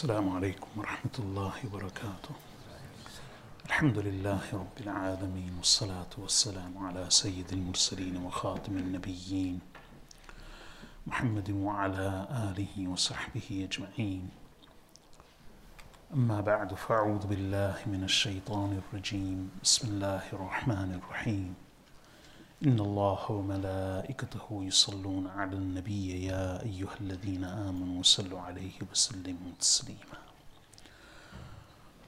السلام عليكم ورحمة الله وبركاته. الحمد لله رب العالمين والصلاة والسلام على سيد المرسلين وخاتم النبيين محمد وعلى آله وصحبه أجمعين. أما بعد فأعوذ بالله من الشيطان الرجيم بسم الله الرحمن الرحيم. إن الله وملائكته يصلون على النبي يا أيها الذين آمنوا صلوا عليه وسلموا تسليما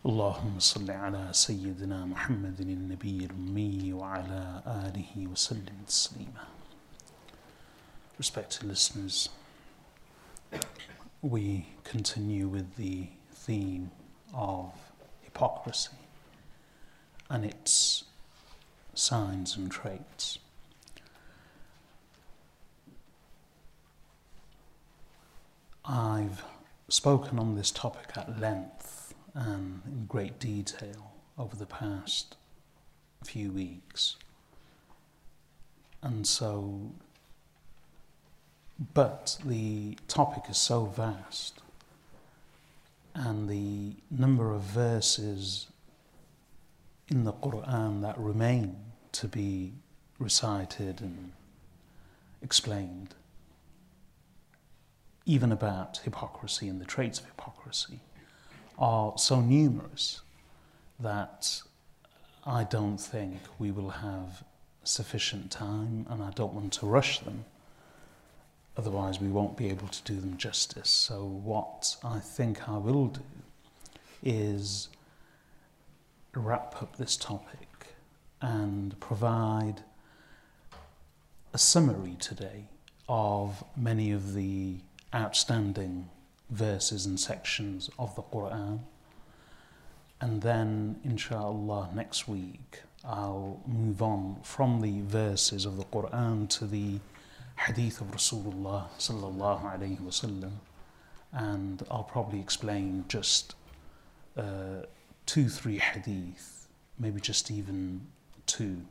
اللهم صل على سيدنا محمد النبي الأمي وعلى آله وسلم تسليما Respected listeners, we continue with the theme of hypocrisy and its signs and traits. I've spoken on this topic at length and in great detail over the past few weeks. And so, but the topic is so vast and the number of verses in the Quran that remain to be recited and explained, even about hypocrisy and the traits of hypocrisy, are so numerous that I don't think we will have sufficient time and I don't want to rush them. Otherwise, we won't be able to do them justice. So, what I think I will do is wrap up this topic and provide a summary today of many of the outstanding verses and sections of the Quran. And then, inshallah, next week I'll move on from the verses of the Quran to the hadith of Rasulullah sallallahu alayhi wasallam, and I'll probably explain just uh, two, three hadith, maybe just even two,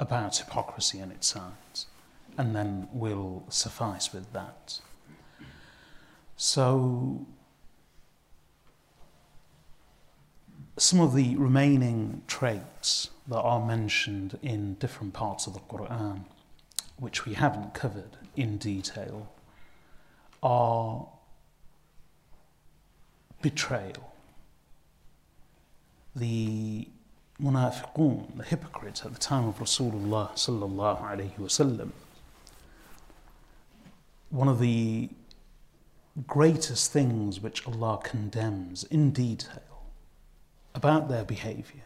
about hypocrisy and its signs, and then we'll suffice with that. So, some of the remaining traits that are mentioned in different parts of the Quran, which we haven't covered in detail, are betrayal. The munafiqun, the hypocrites at the time of Rasulullah sallallahu alaihi wasallam, one of the greatest things which Allah condemns in detail about their behavior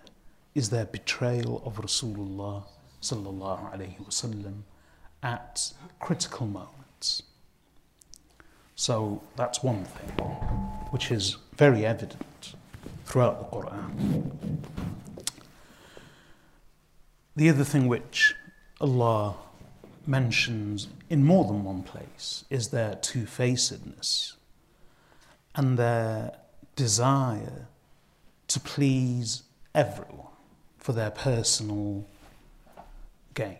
is their betrayal of Rasulullah sallallahu alaihi wasallam at critical moments. So that's one thing which is very evident throughout the Quran. The other thing which Allah mentions in more than one place is their two facedness and their desire to please everyone for their personal gain.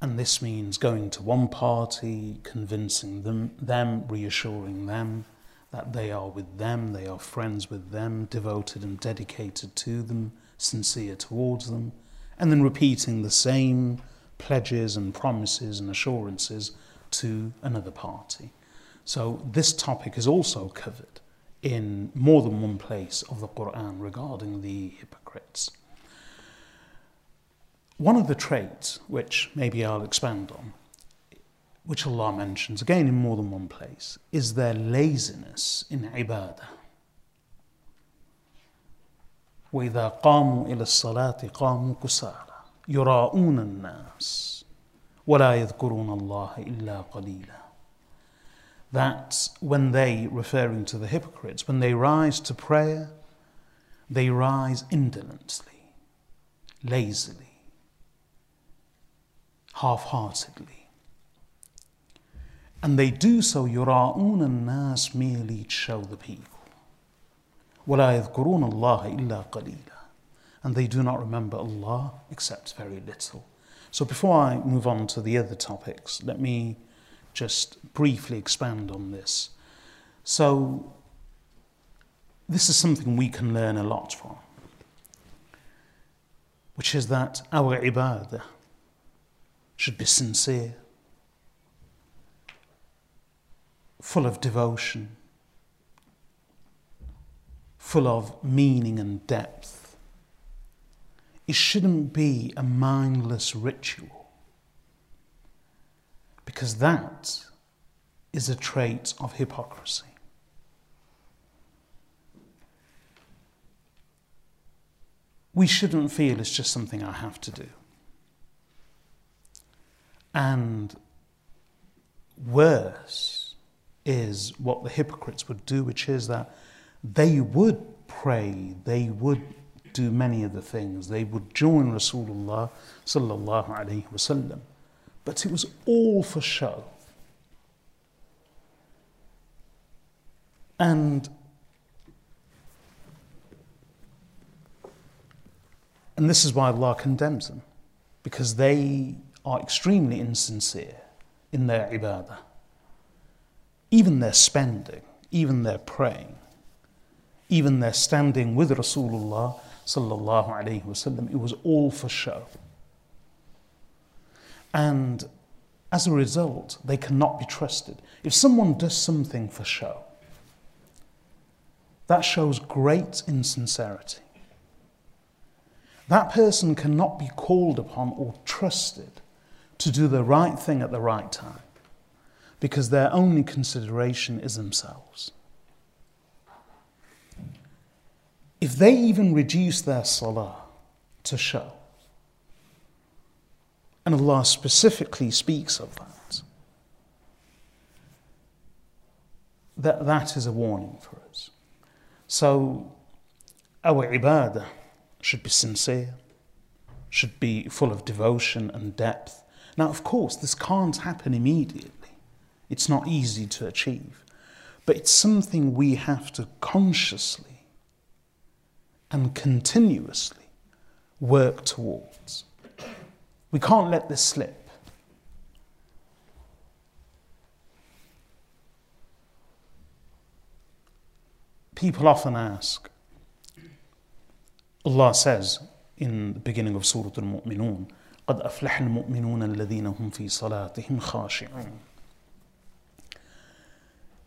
And this means going to one party, convincing them, them, reassuring them that they are with them, they are friends with them, devoted and dedicated to them, sincere towards them, and then repeating the same pledges and promises and assurances to another party. So this topic is also covered in more than one place of the Quran regarding the hypocrites. One of the traits which maybe I'll expand on, which Allah mentions again in more than one place, is their laziness in ibadah. وإذا قاموا إلى الصلاة قاموا كسالى يراءون الناس ولا يذكرون الله إلا قليلا that when they, referring to the hypocrites, when they rise to prayer, they rise indolently, lazily, half heartedly. And they do so, يراؤون الناس merely to show the people. ولا يذكرون الله إلا قليلا. And they do not remember Allah except very little. So before I move on to the other topics, let me just briefly expand on this. So, this is something we can learn a lot from, which is that our ibadah should be sincere, full of devotion, full of meaning and depth. It shouldn't be a mindless ritual because that is a trait of hypocrisy. We shouldn't feel it's just something I have to do. And worse is what the hypocrites would do, which is that they would pray, they would do many of the things, they would join Rasulullah sallallahu alaihi wasallam, but it was all for show. And and this is why Allah condemns them, because they are extremely insincere in their ibadah. Even their spending, even their praying, even their standing with Rasulullah sallallahu alaihi wasallam, it was all for show. And as a result, they cannot be trusted. If someone does something for show, that shows great insincerity. That person cannot be called upon or trusted to do the right thing at the right time because their only consideration is themselves. If they even reduce their salah to show, and Allah specifically speaks of that, that, that is a warning for us. So, our ibadah should be sincere, should be full of devotion and depth, now, of course, this can't happen immediately. It's not easy to achieve. But it's something we have to consciously and continuously work towards. We can't let this slip. People often ask, Allah says in the beginning of Surah Al Mu'minun, قد أفلح المؤمنون الذين هم في صلاتهم خاشعون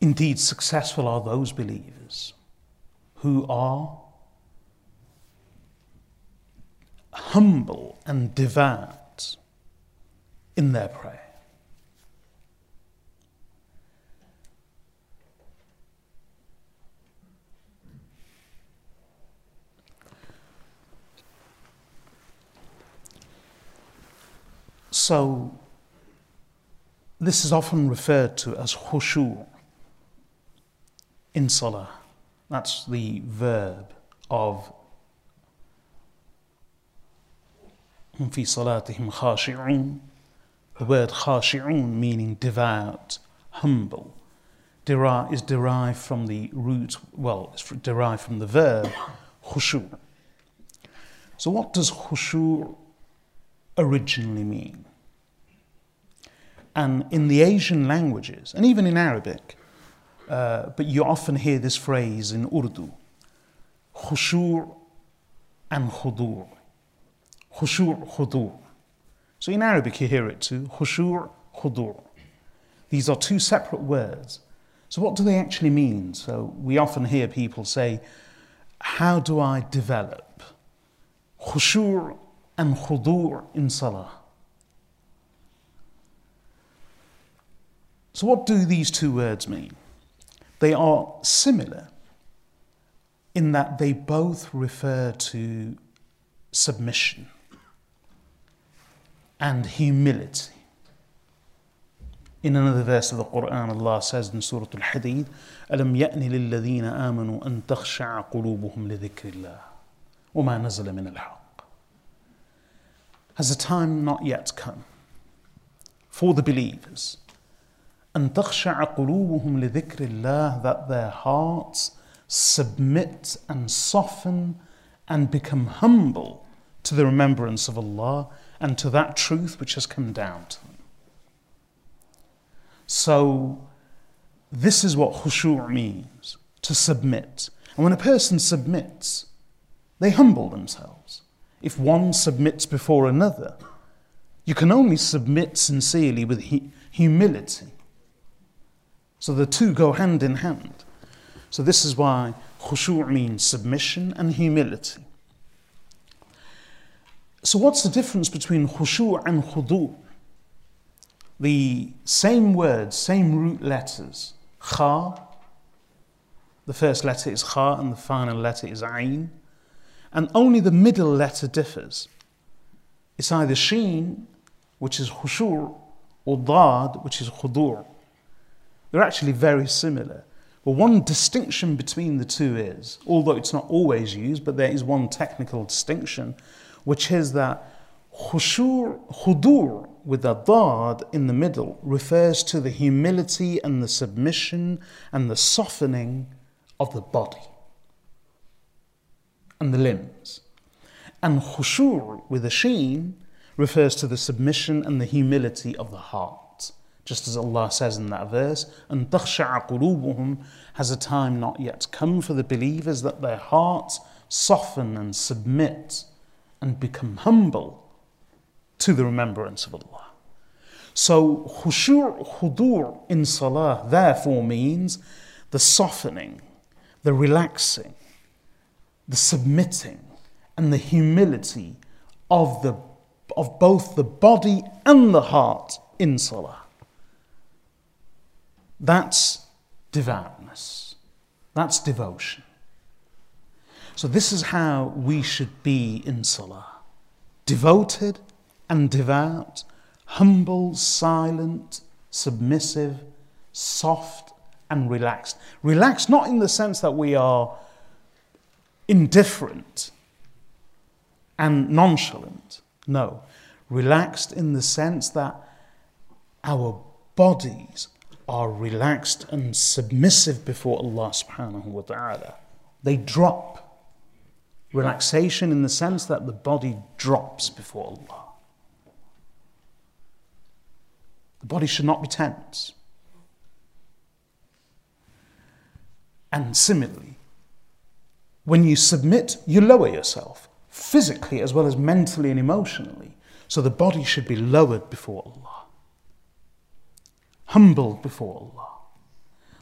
Indeed, successful are those believers who are humble and devout in their prayer. So, this is often referred to as khushu in salah. That's the verb of Hum fi salatihim. The word khashi'un meaning devout, humble. dira is derived from the root, well, it's derived from the verb khushu'. So, what does khushu' originally mean? And in the Asian languages, and even in Arabic, uh, but you often hear this phrase in Urdu khushu' and khudu'. Khushu' khudu'. So in Arabic, you hear it too khushu' khudu'. These are two separate words. So, what do they actually mean? So, we often hear people say, How do I develop khushu' and khudu' in salah? So, what do these two words mean? They are similar in that they both refer to submission and humility. In another verse of the Quran, Allah says in Surah Al Hadid, ألم يأن للذين آمنوا أن تخشع قلوبهم لذكر الله وما نزل من الحق. Has a time not yet come for the believers أن تخشع قلوبهم لذكر الله that their hearts submit and soften and become humble to the remembrance of Allah and to that truth which has come down to them. So, this is what khushu' means to submit. And when a person submits, they humble themselves. If one submits before another, you can only submit sincerely with humility. So the two go hand in hand. So this is why khushu' means submission and humility. So what's the difference between khushu' and khudu'? The same words, same root letters, kha, the first letter is kha and the final letter is ayn, and only the middle letter differs. It's either sheen, which is khushu', or dad, which is khudu'. They're actually very similar. But one distinction between the two is, although it's not always used, but there is one technical distinction, which is that khushu', khudu' with the dad in the middle refers to the humility and the submission and the softening of the body and the limbs. And khushur with the sheen refers to the submission and the humility of the heart. Just as Allah says in that verse, and qulubuhum has a time not yet come for the believers that their hearts soften and submit and become humble to the remembrance of Allah. So khushu' khudu' in salah therefore means the softening, the relaxing, the submitting, and the humility of the of both the body and the heart in salah. That's devoutness. That's devotion. So, this is how we should be in Salah devoted and devout, humble, silent, submissive, soft, and relaxed. Relaxed not in the sense that we are indifferent and nonchalant. No. Relaxed in the sense that our bodies are relaxed and submissive before Allah subhanahu wa ta'ala. They drop. Relaxation in the sense that the body drops before Allah. The body should not be tense. And similarly, when you submit, you lower yourself, physically as well as mentally and emotionally. So the body should be lowered before Allah humbled before Allah.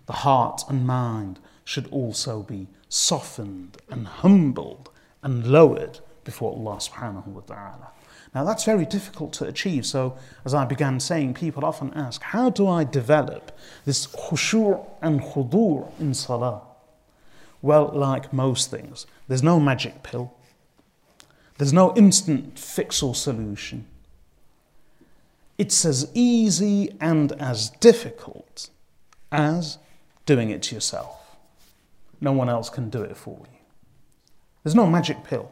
The heart and mind should also be softened and humbled and lowered before Allah subhanahu wa ta'ala. Now that's very difficult to achieve. So, as I began saying, people often ask, how do I develop this khushu' and khudu' in salah? Well, like most things, there's no magic pill. There's no instant fix or solution. It's as easy and as difficult as doing it to yourself. No one else can do it for you. There's no magic pill.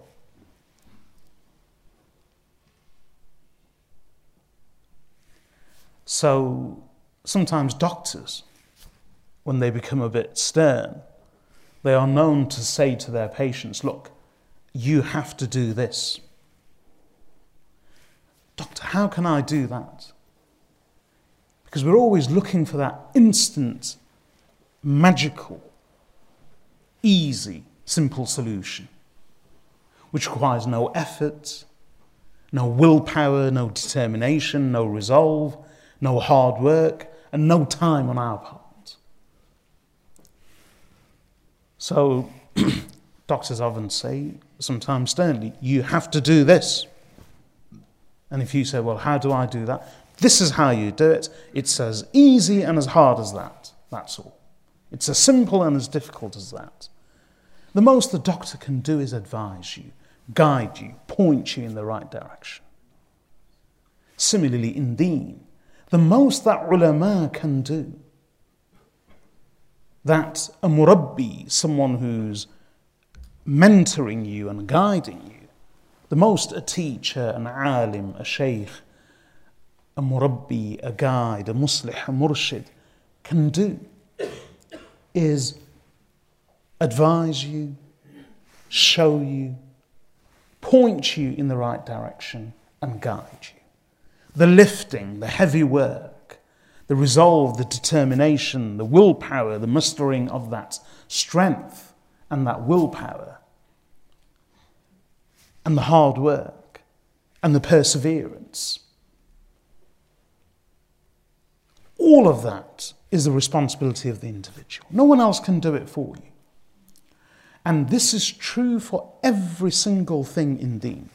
So sometimes doctors, when they become a bit stern, they are known to say to their patients, Look, you have to do this. Doctor, how can I do that? Because we're always looking for that instant, magical, easy, simple solution, which requires no effort, no willpower, no determination, no resolve, no hard work, and no time on our part. So, doctors often say, sometimes sternly, you have to do this. And if you say, well, how do I do that? This is how you do it. It's as easy and as hard as that. That's all. It's as simple and as difficult as that. The most the doctor can do is advise you, guide you, point you in the right direction. Similarly, in deen, the most that ulama can do, that a murabbi, someone who's mentoring you and guiding you, the most a teacher, an alim, a sheikh, a murabbi, a guide, a muslih, a murshid can do is advise you, show you, point you in the right direction, and guide you. The lifting, the heavy work, the resolve, the determination, the willpower, the mustering of that strength and that willpower, and the hard work and the perseverance. All of that is the responsibility of the individual. No one else can do it for you. And this is true for every single thing in deen.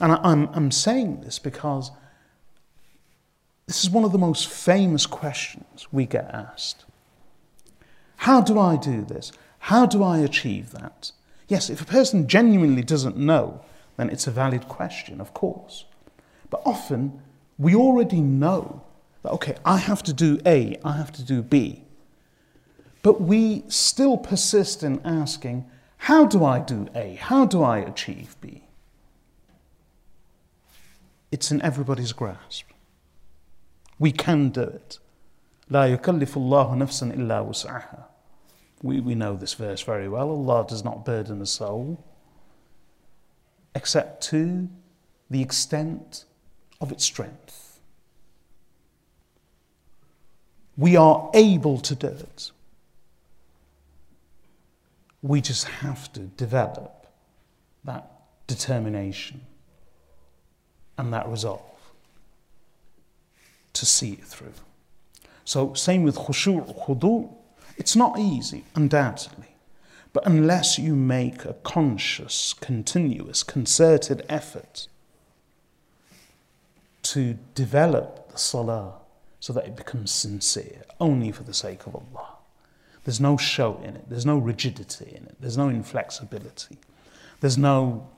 And I, am I'm saying this because this is one of the most famous questions we get asked. How do I do this? How do I achieve that? Yes, if a person genuinely doesn't know, then it's a valid question, of course. But often we already know that, okay, I have to do A, I have to do B. But we still persist in asking, how do I do A? How do I achieve B? It's in everybody's grasp. We can do it. لا يكلف الله نفسا إلا وسعها. We, we know this verse very well. Allah does not burden a soul except to the extent of its strength. We are able to do it. We just have to develop that determination and that resolve to see it through. So, same with khushu' khudu', it's not easy, undoubtedly. But unless you make a conscious, continuous, concerted effort to develop the salah so that it becomes sincere, only for the sake of Allah, there's no show in it, there's no rigidity in it, there's no inflexibility, there's no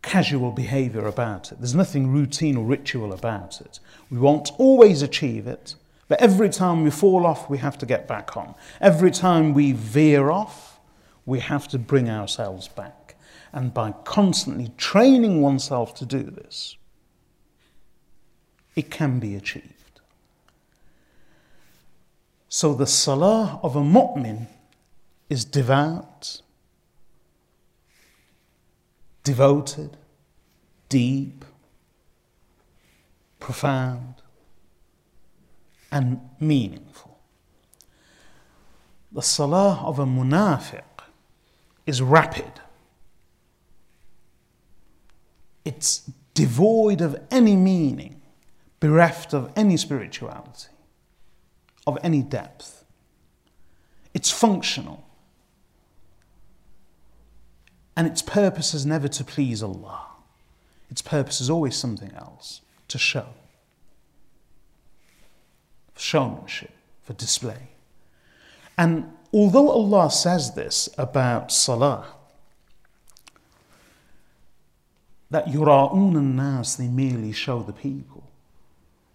casual behavior about it, there's nothing routine or ritual about it. We won't always achieve it, but every time we fall off, we have to get back on. Every time we veer off, we have to bring ourselves back. And by constantly training oneself to do this, it can be achieved. So the salah of a mu'min is devout, devoted, deep, profound, and meaningful. The salah of a munafiq is rapid. It's devoid of any meaning, bereft of any spirituality of any depth. It's functional. And its purpose is never to please Allah. Its purpose is always something else to show. For showmanship, for display. And although Allah says this about salah, that yura'un nas, they merely show the people.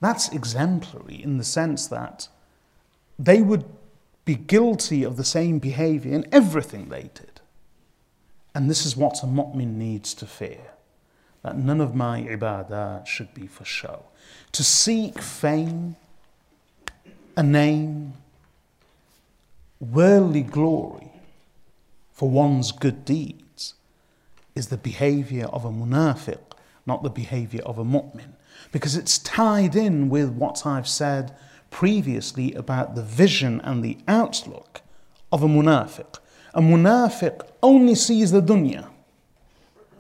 That's exemplary in the sense that they would be guilty of the same behavior in everything they did. And this is what a mu'min needs to fear that none of my ibadah should be for show. To seek fame, a name, worldly glory for one's good deeds is the behavior of a munafiq, not the behavior of a mu'min. Because it's tied in with what I've said previously about the vision and the outlook of a munafiq. A munafiq only sees the dunya,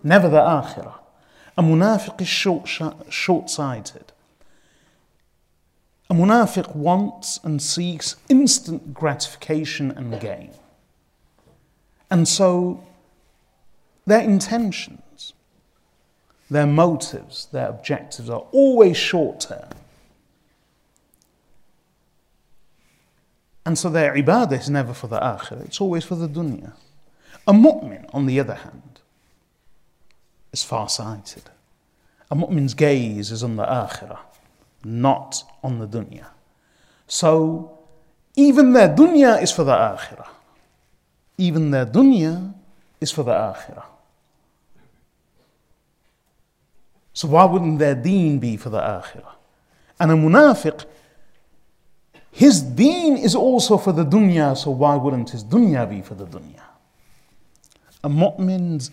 never the akhirah. A munafiq is short, short sighted. A munafiq wants and seeks instant gratification and gain. And so their intentions, their motives, their objectives are always short term. And so their ibadah is never for the akhirah, it's always for the dunya. A mu'min, on the other hand, is far sighted. A mu'min's gaze is on the akhirah, not on the dunya. So, even their dunya is for the akhirah. Even their dunya is for the akhirah. So, why wouldn't their deen be for the akhirah? And a munafiq his deen is also for the dunya, so why wouldn't his dunya be for the dunya? A mu'min's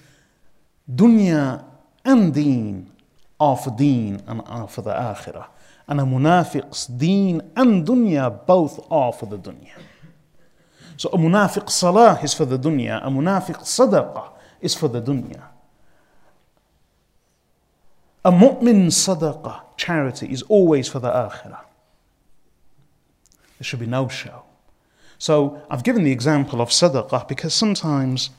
dunya and deen are for deen and are for the akhirah. And a munafiq's deen and dunya both are for the dunya. So a munafiq salah is for the dunya, a munafiq sadaqah is for the dunya. A mu'min sadaqah, charity, is always for the akhirah. There should be no show. So I've given the example of sadaqah because sometimes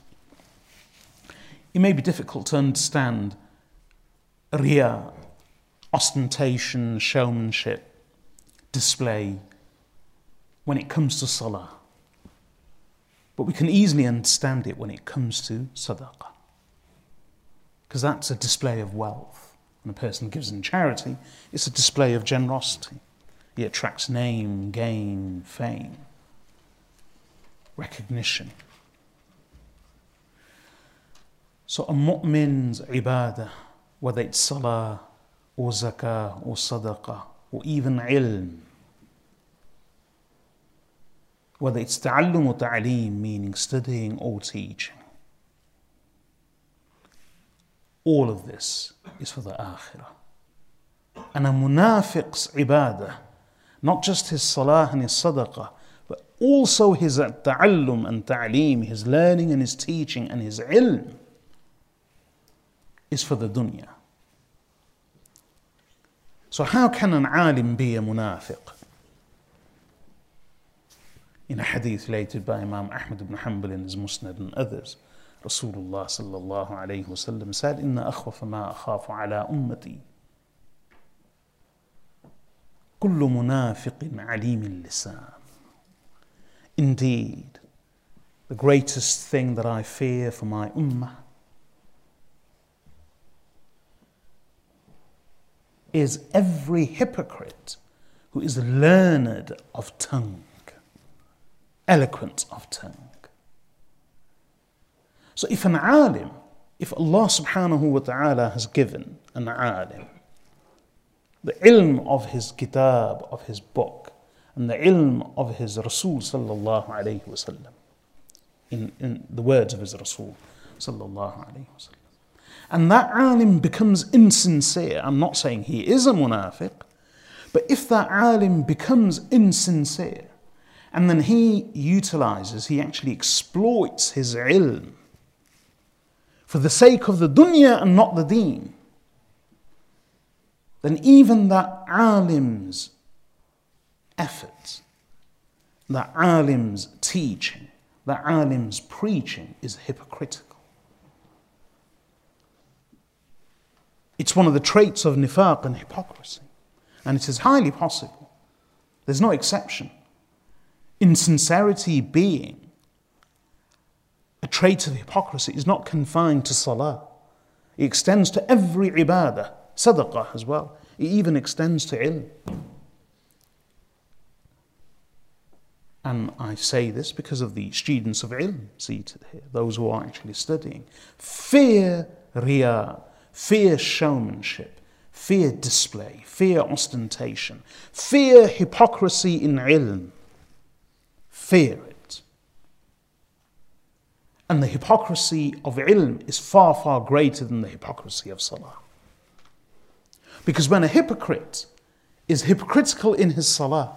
it may be difficult to understand riya, ostentation, showmanship, display when it comes to salah. But we can easily understand it when it comes to sadaqah. Because that's a display of wealth. When a person gives in charity, it's a display of generosity. It attracts name, gain, fame, recognition. So a mu'min's ibadah, whether it's salah or zakah or sadaqah or even ilm, whether it's ta'allum or ta'aleem, meaning studying or teaching. All of this is for the akhirah. And a munafiq's ibadah, not just his salah and his sadaqah, but also his ta'allum and ta'aleem, his learning and his teaching and his ilm, is for the dunya. So how can an alim be a munafiq? in a hadith related by Imam Ahmad ibn Hanbal in his Musnad and others, Rasulullah sallallahu alayhi wasallam said, "Inna akhwafa ma akhafu ala ummati." كل منافق عليم اللسان. Indeed, the greatest thing that I fear for my ummah is every hypocrite who is learned of tongue eloquent of tongue. So if an alim, if Allah subhanahu wa ta'ala has given an alim the ilm of his kitab, of his book, and the ilm of his Rasul sallallahu alayhi wasallam, in, in the words of his Rasul sallallahu alayhi wasallam. And that alim becomes insincere. I'm not saying he is a munafiq, but if that alim becomes insincere, and then he utilizes, he actually exploits his ilm for the sake of the dunya and not the deen. Then even the alim's effort, the alim's teaching, the alim's preaching is hypocritical. It's one of the traits of nifaq and hypocrisy. And it is highly possible. There's no exception insincerity being a trait of hypocrisy is not confined to salah. It extends to every ibadah, sadaqah as well. It even extends to ilm. And I say this because of the students of ilm seated here, those who are actually studying. Fear riyah, fear showmanship, fear display, fear ostentation, fear hypocrisy in ilm fear it. And the hypocrisy of ilm is far, far greater than the hypocrisy of salah. Because when a hypocrite is hypocritical in his salah,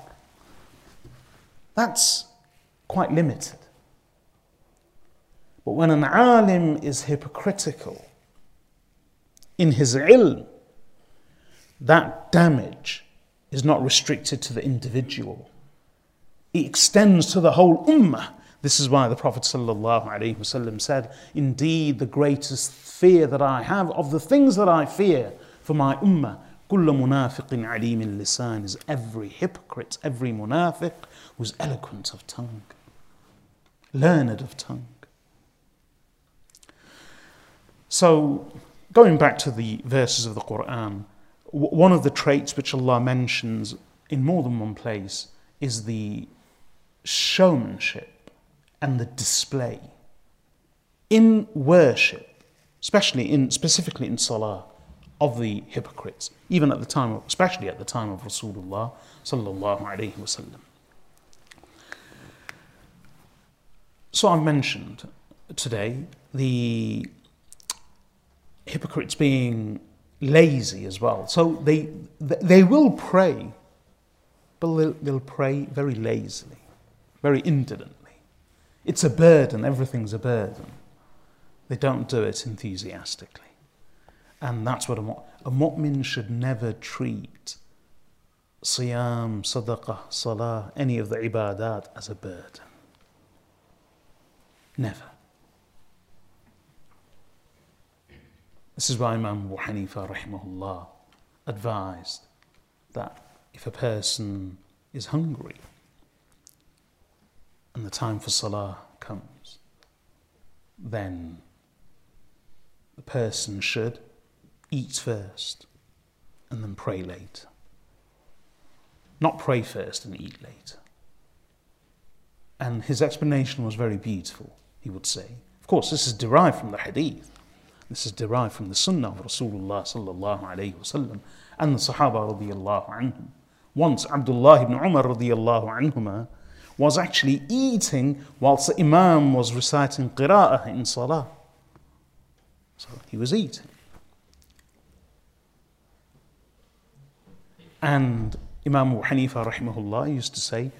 that's quite limited. But when an alim is hypocritical in his ilm, that damage is not restricted to the individual it extends to the whole ummah. This is why the Prophet ﷺ said, Indeed, the greatest fear that I have of the things that I fear for my ummah, كل منافق عليم اللسان is every hypocrite, every munafiq who's eloquent of tongue, learned of tongue. So, going back to the verses of the Quran, one of the traits which Allah mentions in more than one place is the showmanship and the display in worship, especially in specifically in salah, of the hypocrites, even at the time, of, especially at the time of Rasulullah sallallahu alaihi wasallam. So I've mentioned today the hypocrites being lazy as well. So they, they will pray, but they'll, they'll pray very lazily, very indolently. It's a burden, everything's a burden. They don't do it enthusiastically. And that's what a, a mu'min should never treat siyam, sadaqah, salah, any of the ibadat as a burden. Never. This is why Imam Abu Hanifa rahimahullah advised that if a person is hungry and the time for salah comes, then the person should eat first and then pray later. Not pray first and eat later. And his explanation was very beautiful, he would say. Of course, this is derived from the hadith. This is derived from the sunnah of Rasulullah sallallahu alayhi wasallam and the Sahaba radiyallahu anhum. Once Abdullah ibn Umar radiyallahu anhuma was actually eating whilst the Imam was reciting qira'ah in salah. So he was eating. And Imam Abu Hanifa rahimahullah used to say,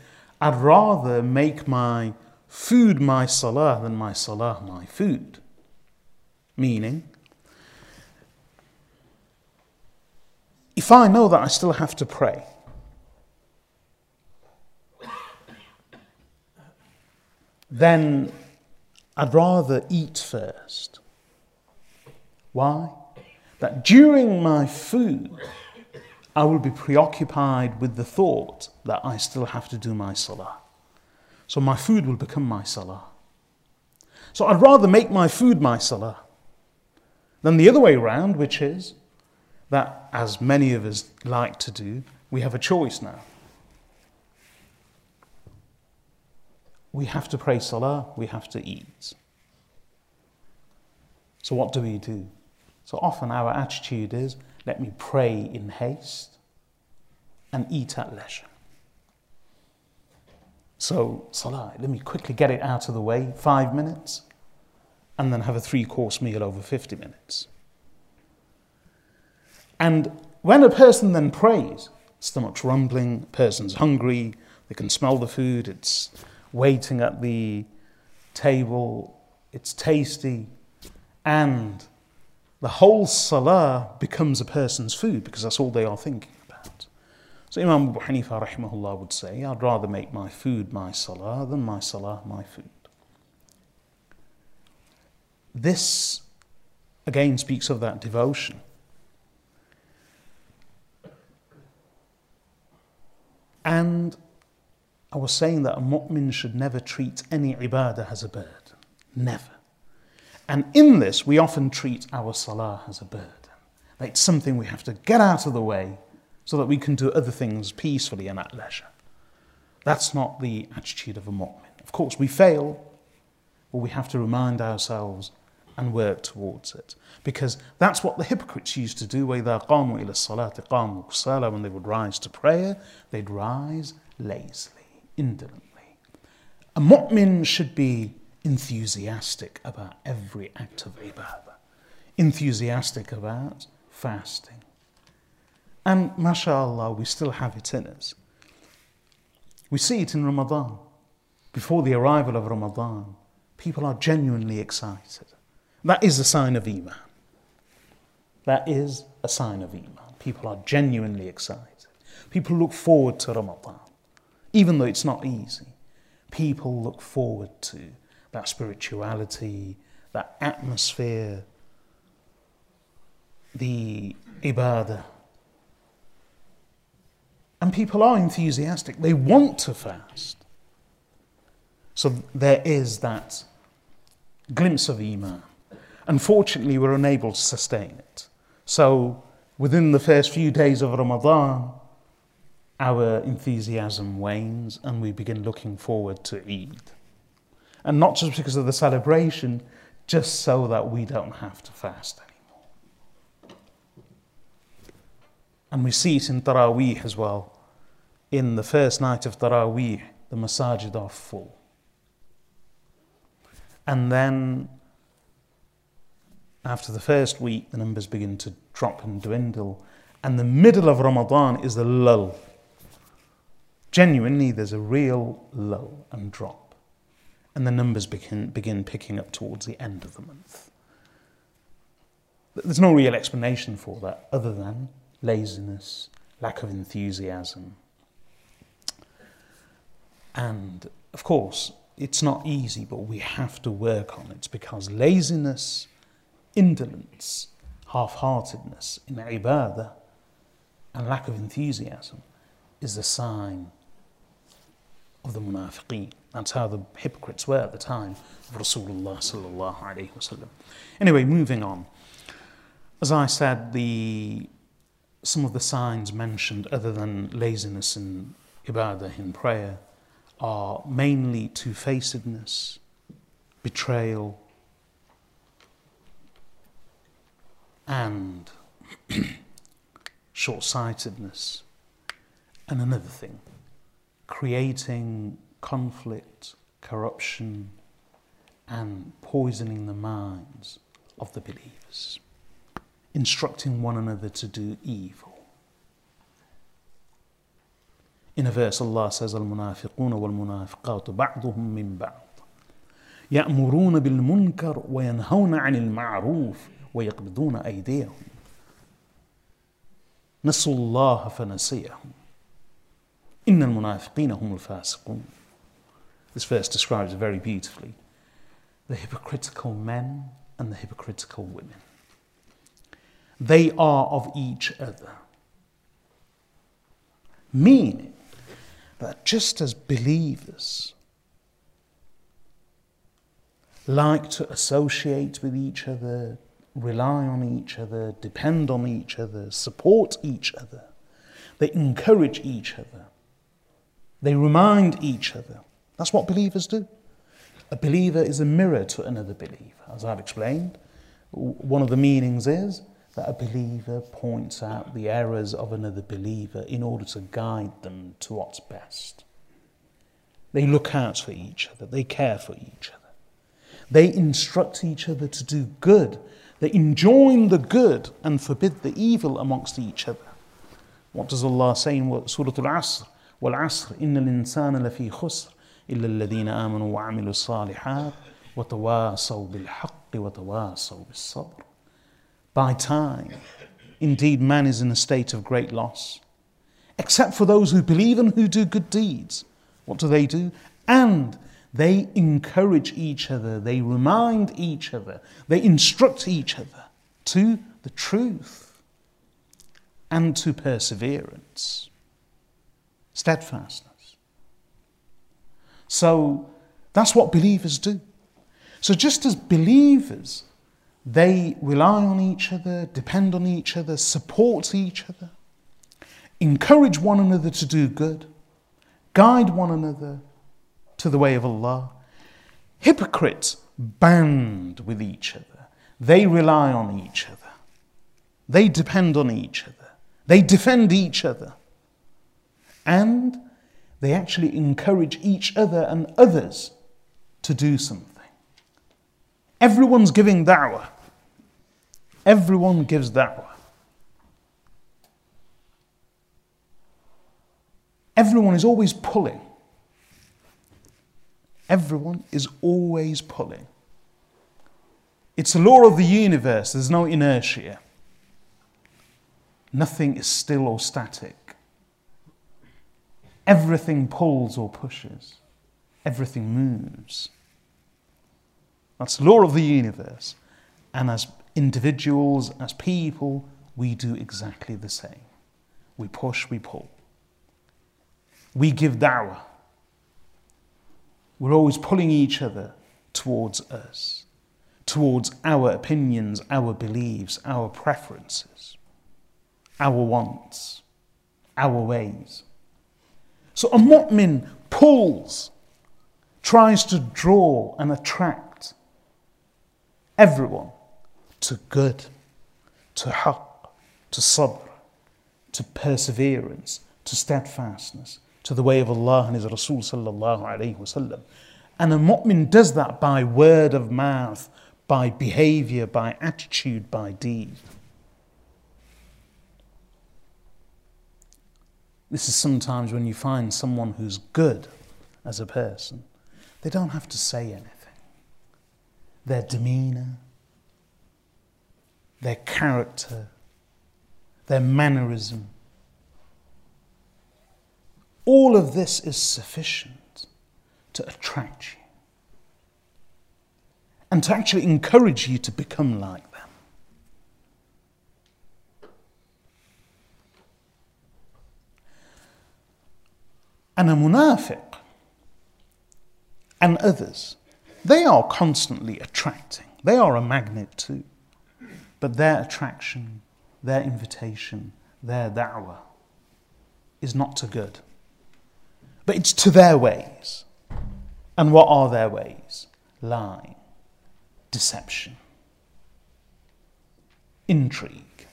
I'd rather make my food my salah than my salah my food. Meaning, if I know that I still have to pray, then I'd rather eat first. Why? That during my food, I will be preoccupied with the thought that I still have to do my salah. So my food will become my salah. So I'd rather make my food my salah than the other way around, which is that, as many of us like to do, we have a choice now. We have to pray salah, we have to eat. So, what do we do? So, often our attitude is let me pray in haste and eat at leisure. So, salah, let me quickly get it out of the way, five minutes, and then have a three course meal over 50 minutes. And when a person then prays, stomach's rumbling, person's hungry, they can smell the food, it's waiting at the table, it's tasty, and the whole salah becomes a person's food because that's all they are thinking about. So Imam Abu Hanifa rahimahullah would say, I'd rather make my food my salah than my salah my food. This again speaks of that devotion. And I was saying that a mu'min should never treat any ibadah as a burden. Never. And in this, we often treat our salah as a burden. It's something we have to get out of the way so that we can do other things peacefully and at leisure. That's not the attitude of a mu'min. Of course, we fail, but we have to remind ourselves and work towards it. Because that's what the hypocrites used to do. When they would rise to prayer, they'd rise lazily, indolently. A mu'min should be enthusiastic about every act of ibadah, enthusiastic about fasting. And mashallah, we still have it in us. We see it in Ramadan. Before the arrival of Ramadan, people are genuinely excited. That is a sign of Iman. That is a sign of Iman. People are genuinely excited. People look forward to Ramadan, even though it's not easy. People look forward to that spirituality, that atmosphere, the ibadah. And people are enthusiastic, they want to fast. So there is that glimpse of Iman. Unfortunately, we're unable to sustain it. So within the first few days of Ramadan, our enthusiasm wanes and we begin looking forward to Eid. And not just because of the celebration, just so that we don't have to fast anymore. And we see it in Taraweeh as well. In the first night of Taraweeh, the masajid are full. And then After the first week, the numbers begin to drop and dwindle. And the middle of Ramadan is the lull. Genuinely, there's a real lull and drop. And the numbers begin, begin picking up towards the end of the month. There's no real explanation for that other than laziness, lack of enthusiasm. And of course, it's not easy, but we have to work on it because laziness, indolence, half heartedness in ibadah, and lack of enthusiasm is a sign of the munafiqeen. That's how the hypocrites were at the time of Rasulullah sallallahu alaihi wasallam. Anyway, moving on. As I said, the some of the signs mentioned, other than laziness in ibadah in prayer, are mainly two-facedness, betrayal, and short sightedness. And another thing, creating conflict, corruption, and poisoning the minds of the believers, instructing one another to do evil. In a verse, Allah says, Al-munafiquna wal-munafiqatu ba'duhum min ba'd. يأمرون بالمنكر وينهون عن المعروف ويقبضون أيديهم نسوا الله فنسيهم إن المنافقين هم الفاسقون This verse describes very beautifully the hypocritical men and the hypocritical women. They are of each other. Meaning that just as believers like to associate with each other, rely on each other, depend on each other, support each other. They encourage each other. They remind each other. That's what believers do. A believer is a mirror to another believer, as I've explained. One of the meanings is that a believer points out the errors of another believer in order to guide them to what's best. They look out for each other, they care for each other. They instruct each other to do good they enjoin the good and forbid the evil amongst each other. What does Allah say in Surah Al-Asr? وَالْعَصْرِ إِنَّ الْإِنسَانَ لَفِي خُسْرٍ إِلَّا الَّذِينَ آمَنوا وَعَمِلُوا الصَّالِحَاتِ وَتَوَاصَوْا بِالْحَقِّ وَتَوَاصَوْا بِالصَّبْرِ By time, indeed man is in a state of great loss. Except for those who believe and who do good deeds. What do they do? And they encourage each other, they remind each other, they instruct each other to the truth and to perseverance, steadfastness. So that's what believers do. So just as believers, they rely on each other, depend on each other, support each other, encourage one another to do good, guide one another to the way of Allah. Hypocrites band with each other. They rely on each other. They depend on each other. They defend each other. And they actually encourage each other and others to do something. Everyone's giving da'wah. Everyone gives da'wah. Everyone is always pulling. Everyone is always pulling. It's the law of the universe, there's no inertia. Nothing is still or static. Everything pulls or pushes, everything moves. That's the law of the universe. And as individuals, as people, we do exactly the same. We push, we pull. We give da'wah. We're always pulling each other towards us, towards our opinions, our beliefs, our preferences, our wants, our ways. So a mu'min pulls, tries to draw and attract everyone to good, to haqq, to sabr, to perseverance, to steadfastness, to the way of Allah and His Rasul sallallahu alayhi wasallam. And a mu'min does that by word of mouth, by behavior, by attitude, by deed. This is sometimes when you find someone who's good as a person, they don't have to say anything. Their demeanor, their character, their mannerism, all of this is sufficient to attract you and to actually encourage you to become like them. And a munafiq and others, they are constantly attracting. They are a magnet too. But their attraction, their invitation, their da'wah is not to good. But it's to their ways. And what are their ways? Lying deception, intrigue,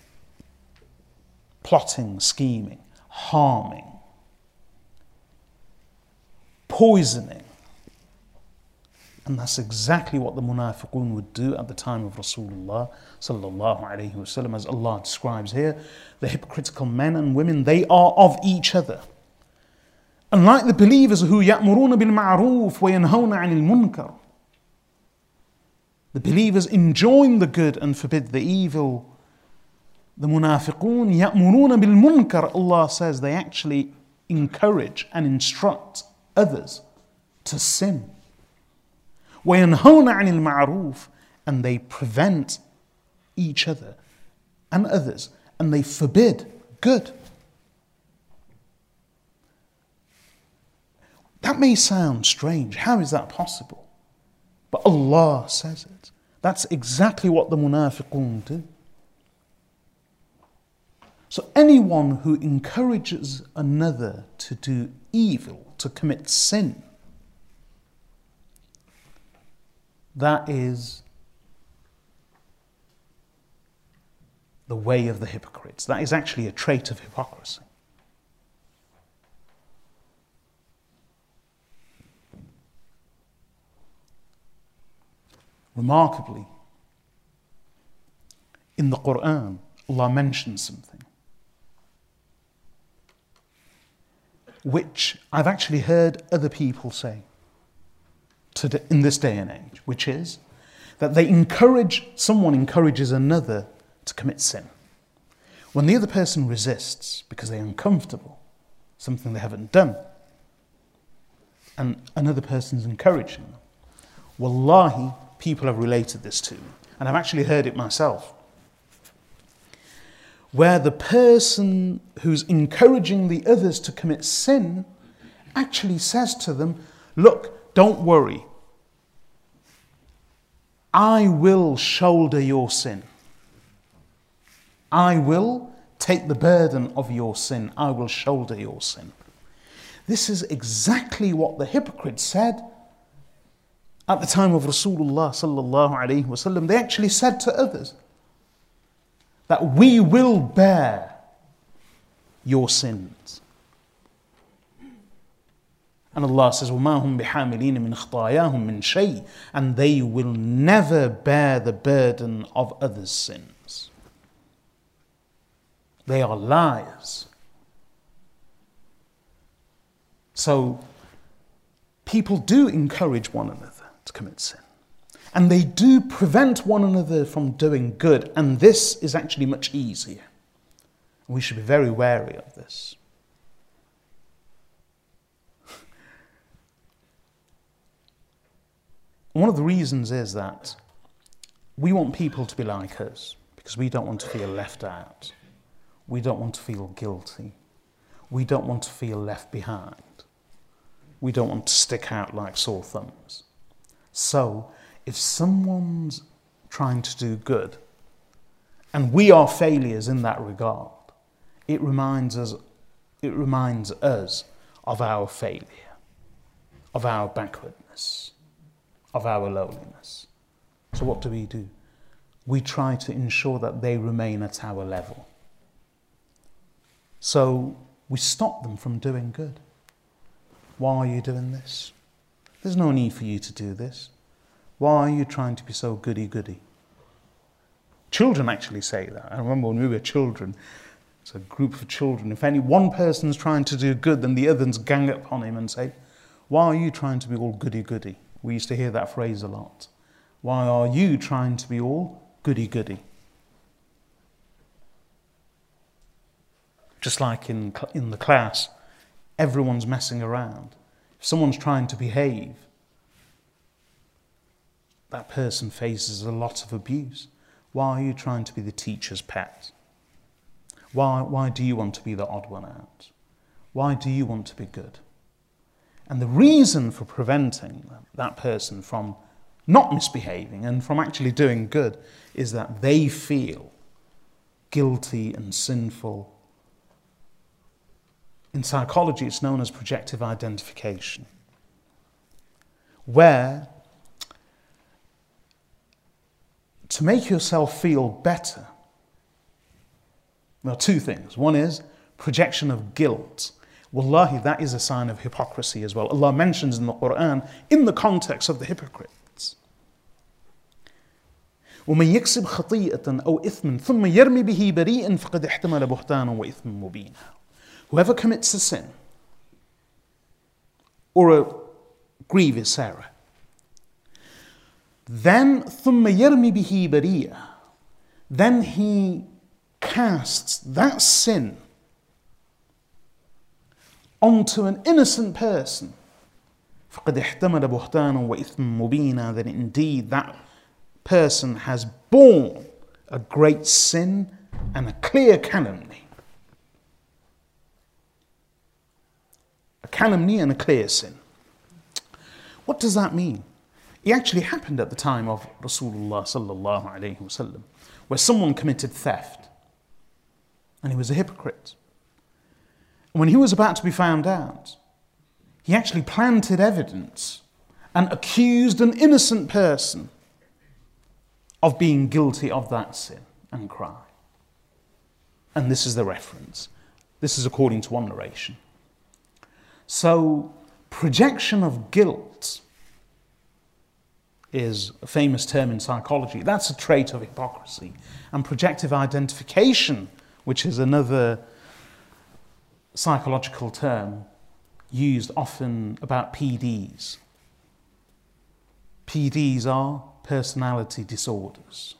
plotting, scheming, harming, poisoning. And that's exactly what the munafiqun would do at the time of Rasulullah sallallahu alayhi wasallam, as Allah describes here. The hypocritical men and women, they are of each other. Unlike the believers who ya'muruna bil ma'ruf wa yanhawna 'anil munkar. The believers enjoin the good and forbid the evil. The munafiqun ya'muruna bil munkar, Allah says they actually encourage and instruct others to sin. وَيَنْهَوْنَ عَنِ الْمَعْرُوفِ And they prevent each other and others and they forbid good. That may sound strange. How is that possible? But Allah says it. That's exactly what the munafiqun do. So anyone who encourages another to do evil, to commit sin, that is the way of the hypocrites. That is actually a trait of hypocrisy. Remarkably, in the Quran, Allah mentions something which I've actually heard other people say today, in this day and age, which is that they encourage, someone encourages another to commit sin. When the other person resists because they're uncomfortable, something they haven't done, and another person's encouraging them, wallahi, people have related this to me, and I've actually heard it myself. Where the person who's encouraging the others to commit sin actually says to them, Look, don't worry. I will shoulder your sin. I will take the burden of your sin. I will shoulder your sin. This is exactly what the hypocrite said at the time of Rasulullah they actually said to others that we will bear your sins. And Allah says, وَمَا هُمْ بِحَامِلِينَ مِنْ خْطَايَاهُمْ مِنْ شَيْءٍ And they will never bear the burden of others' sins. They are liars. So, people do encourage one another to commit sin. And they do prevent one another from doing good, and this is actually much easier. We should be very wary of this. One of the reasons is that we want people to be like us because we don't want to feel left out. We don't want to feel guilty. We don't want to feel left behind. We don't want to stick out like sore thumbs. So, if someone's trying to do good, and we are failures in that regard, it reminds us, it reminds us of our failure, of our backwardness, of our lowliness. So, what do we do? We try to ensure that they remain at our level. So, we stop them from doing good. Why are you doing this? There's no need for you to do this. Why are you trying to be so goody goody? Children actually say that. I remember when we were children, it's a group of children. If any one person's trying to do good, then the others gang up on him and say, Why are you trying to be all goody goody? We used to hear that phrase a lot. Why are you trying to be all goody goody? Just like in, in the class, everyone's messing around. If someone's trying to behave, that person faces a lot of abuse. Why are you trying to be the teacher's pet? Why, why do you want to be the odd one out? Why do you want to be good? And the reason for preventing that person from not misbehaving and from actually doing good is that they feel guilty and sinful. In psychology, it's known as projective identification, where to make yourself feel better, well, two things. One is projection of guilt. Wallahi, that is a sign of hypocrisy as well. Allah mentions in the Quran in the context of the hypocrites. ومن يكسب خطيئة أو إثما ثم يرمي به بريئا فقد احتمل بهتانا وإثما مبينا. Whoever commits a sin or a grievous error then ثم يرمي به بريئة then he casts that sin onto an innocent person فقد احتمل بهتانا وإثما مبينا then indeed that person has borne a great sin and a clear calumny. A calumny and a clear sin. What does that mean? It actually happened at the time of Rasulullah sallallahu alaihi wasallam, where someone committed theft, and he was a hypocrite. And when he was about to be found out, he actually planted evidence and accused an innocent person of being guilty of that sin and crime. And this is the reference. This is according to one narration. So, projection of guilt is a famous term in psychology. That's a trait of hypocrisy. And projective identification, which is another psychological term used often about PDs. PDs are personality disorders.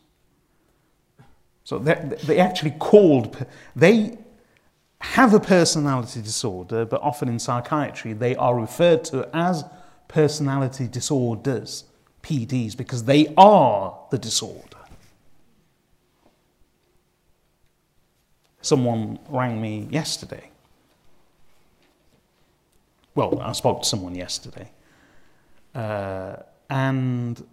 So they, they actually called, they have a personality disorder, but often in psychiatry they are referred to as personality disorders. PDs because they are the disorder. Someone rang me yesterday. Well, I spoke to someone yesterday. Uh, and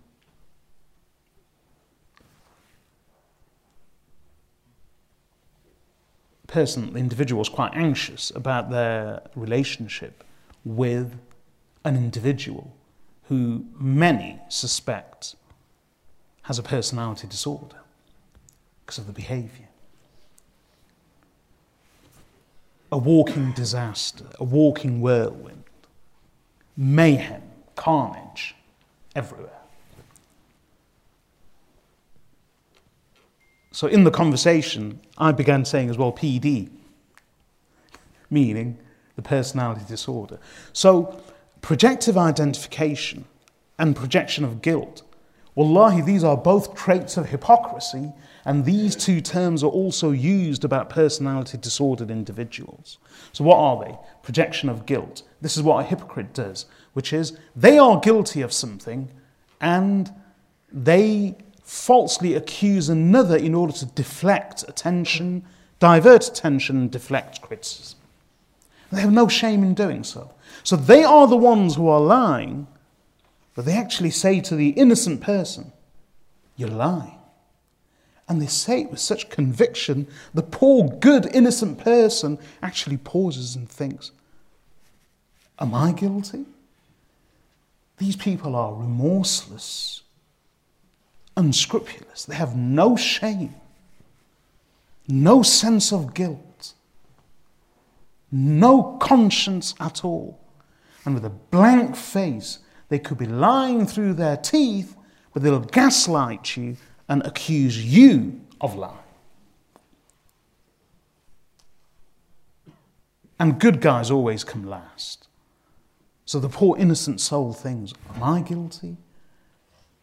person, the individual was quite anxious about their relationship with an individual who many suspect has a personality disorder because of the behavior. A walking disaster, a walking whirlwind, mayhem, carnage everywhere. So, in the conversation, I began saying as well PD, meaning the personality disorder. So, projective identification and projection of guilt. Wallahi, these are both traits of hypocrisy, and these two terms are also used about personality disordered individuals. So, what are they? Projection of guilt. This is what a hypocrite does, which is they are guilty of something and they falsely accuse another in order to deflect attention, divert attention, and deflect criticism. They have no shame in doing so. So they are the ones who are lying, but they actually say to the innocent person, You're lying. And they say it with such conviction, the poor, good, innocent person actually pauses and thinks, Am I guilty? These people are remorseless, unscrupulous. They have no shame, no sense of guilt no conscience at all. And with a blank face, they could be lying through their teeth but they'll gaslight you and accuse you of lying. And good guys always come last. So the poor innocent soul thinks, Am I guilty?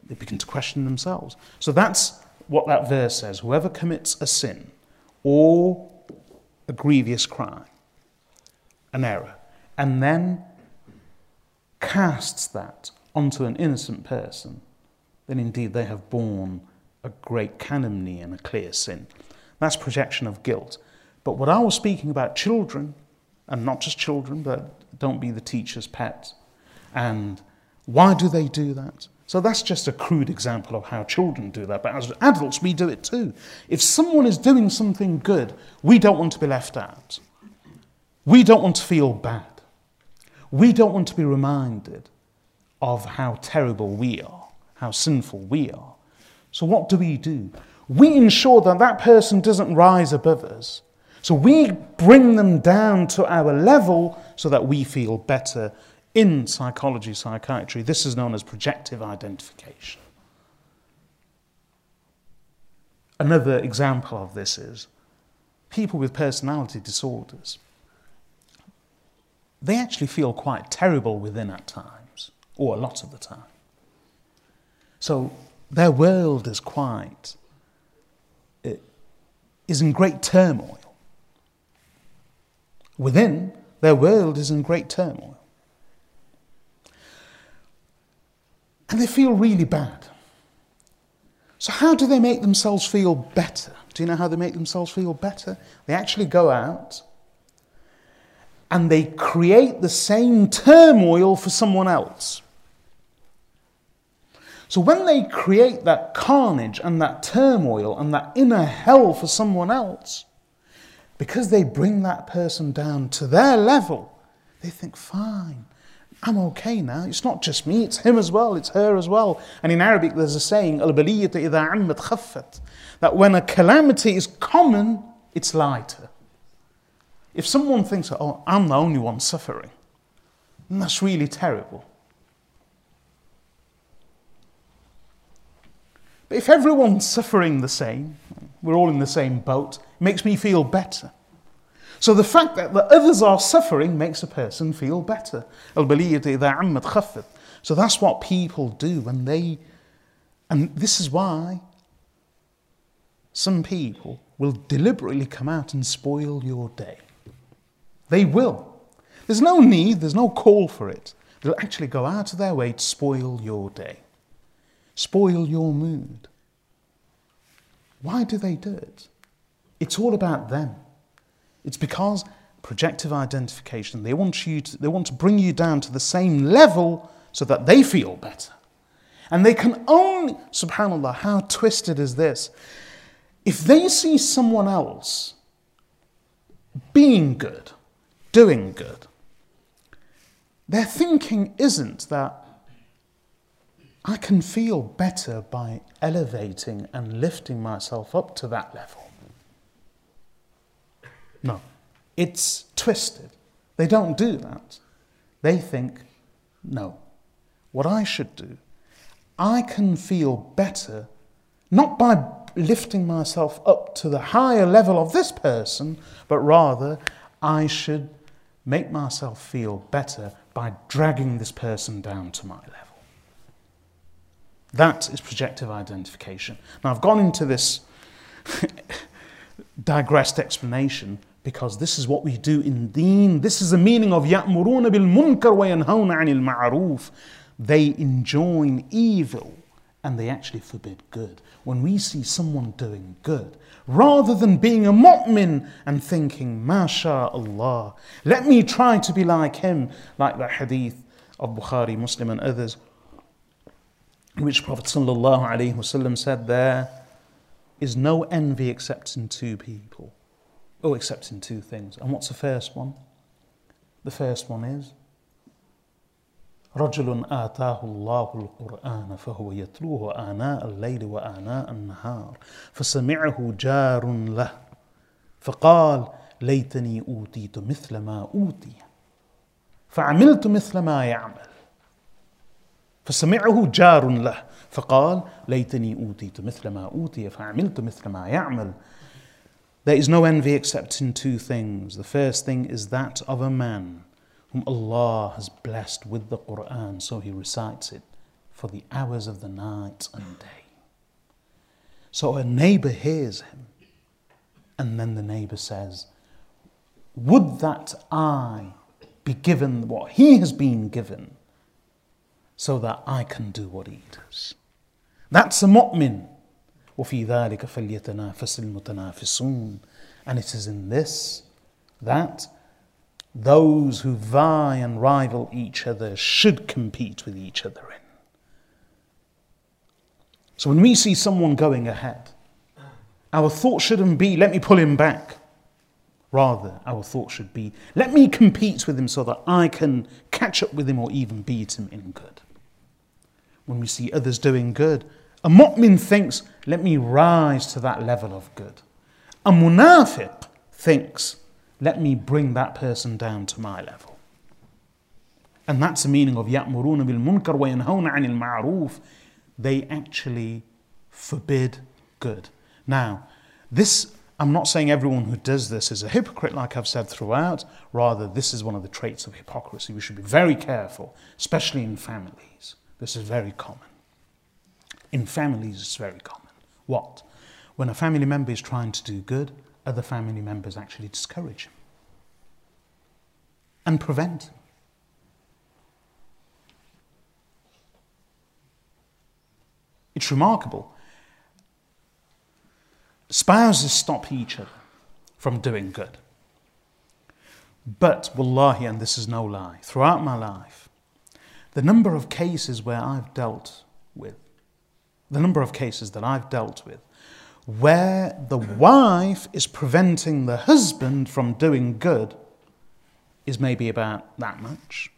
They begin to question themselves. So that's what that verse says. Whoever commits a sin or a grievous crime, an error, and then casts that onto an innocent person, then indeed they have borne a great calumny and a clear sin. That's projection of guilt. But what I was speaking about children, and not just children, but don't be the teacher's pet. And why do they do that? So that's just a crude example of how children do that. But as adults, we do it too. If someone is doing something good, we don't want to be left out. We don't want to feel bad. We don't want to be reminded of how terrible we are, how sinful we are. So, what do we do? We ensure that that person doesn't rise above us. So, we bring them down to our level so that we feel better. In psychology, psychiatry, this is known as projective identification. Another example of this is people with personality disorders they actually feel quite terrible within at times, or a lot of the time. So their world is quite, is in great turmoil. Within, their world is in great turmoil. And they feel really bad. So, how do they make themselves feel better? Do you know how they make themselves feel better? They actually go out and they create the same turmoil for someone else. So when they create that carnage and that turmoil and that inner hell for someone else, because they bring that person down to their level, they think, fine, I'm okay now. It's not just me, it's him as well, it's her as well. And in Arabic, there's a saying, that when a calamity is common, it's lighter. If someone thinks, oh, I'm the only one suffering, then that's really terrible. But if everyone's suffering the same, we're all in the same boat, it makes me feel better. So the fact that the others are suffering makes a person feel better. So that's what people do when they, and this is why some people will deliberately come out and spoil your day. They will. There's no need, there's no call for it. They'll actually go out of their way to spoil your day, spoil your mood. Why do they do it? It's all about them. It's because projective identification, they want, you to, they want to bring you down to the same level so that they feel better. And they can only, subhanAllah, how twisted is this? If they see someone else being good, doing good. Their thinking isn't that I can feel better by elevating and lifting myself up to that level. No, it's twisted. They don't do that. They think, no, what I should do, I can feel better not by lifting myself up to the higher level of this person, but rather I should make myself feel better by dragging this person down to my level. That is projective identification. Now, I've gone into this digressed explanation because this is what we do in deen. This is the meaning of يَأْمُرُونَ بِالْمُنْكَرِ وَيَنْهَوْنَ عَنِ الْمَعْرُوفِ They enjoin evil and they actually forbid good. When we see someone doing good, rather than being a mu'min and thinking, MashaAllah, let me try to be like him, like the hadith of Bukhari, Muslim, and others, which Prophet ﷺ said, There is no envy except in two people. Oh, except in two things. And what's the first one? The first one is رجل آتاه الله القرآن فهو يتلوه آناء الليل وآناء النهار فسمعه جار له فقال ليتني أوتيت مثل ما أوتي فعملت مثل ما يعمل فسمعه جار له فقال ليتني أوتيت مثل ما أوتي فعملت مثل ما يعمل There is no envy except in two things. The first thing is that of a man whom Allah has blessed with the Quran, so he recites it for the hours of the night and day. So a neighbor hears him, and then the neighbor says, Would that I be given what he has been given, so that I can do what he does. That's a mu'min. وفي ذلك فليتنافس المتنافسون and it is in this that those who vie and rival each other should compete with each other in. So when we see someone going ahead, our thought shouldn't be, let me pull him back. Rather, our thought should be, let me compete with him so that I can catch up with him or even beat him in good. When we see others doing good, a mu'min thinks, let me rise to that level of good. A munafiq thinks, let me bring that person down to my level. And that's the meaning of يَأْمُرُونَ بِالْمُنْكَرِ وَيَنْهَوْنَ عَنِ الْمَعْرُوفِ They actually forbid good. Now, this, I'm not saying everyone who does this is a hypocrite, like I've said throughout. Rather, this is one of the traits of hypocrisy. We should be very careful, especially in families. This is very common. In families, it's very common. What? When a family member is trying to do good, other family members actually discourage and prevent. It's remarkable. Spouses stop each other from doing good. But, wallahi, and this is no lie, throughout my life, the number of cases where I've dealt with the number of cases that I've dealt with where the wife is preventing the husband from doing good is maybe about that much.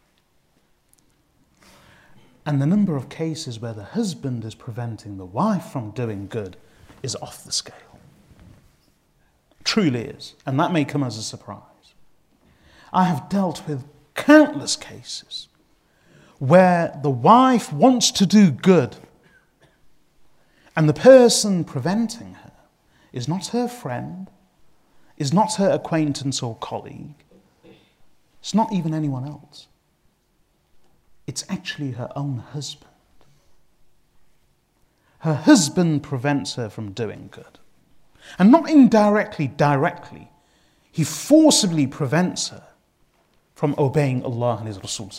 And the number of cases where the husband is preventing the wife from doing good is off the scale. Truly is. And that may come as a surprise. I have dealt with countless cases where the wife wants to do good and the person preventing her is not her friend, is not her acquaintance or colleague, it's not even anyone else. It's actually her own husband. Her husband prevents her from doing good. And not indirectly, directly. He forcibly prevents her from obeying Allah and His Rasul.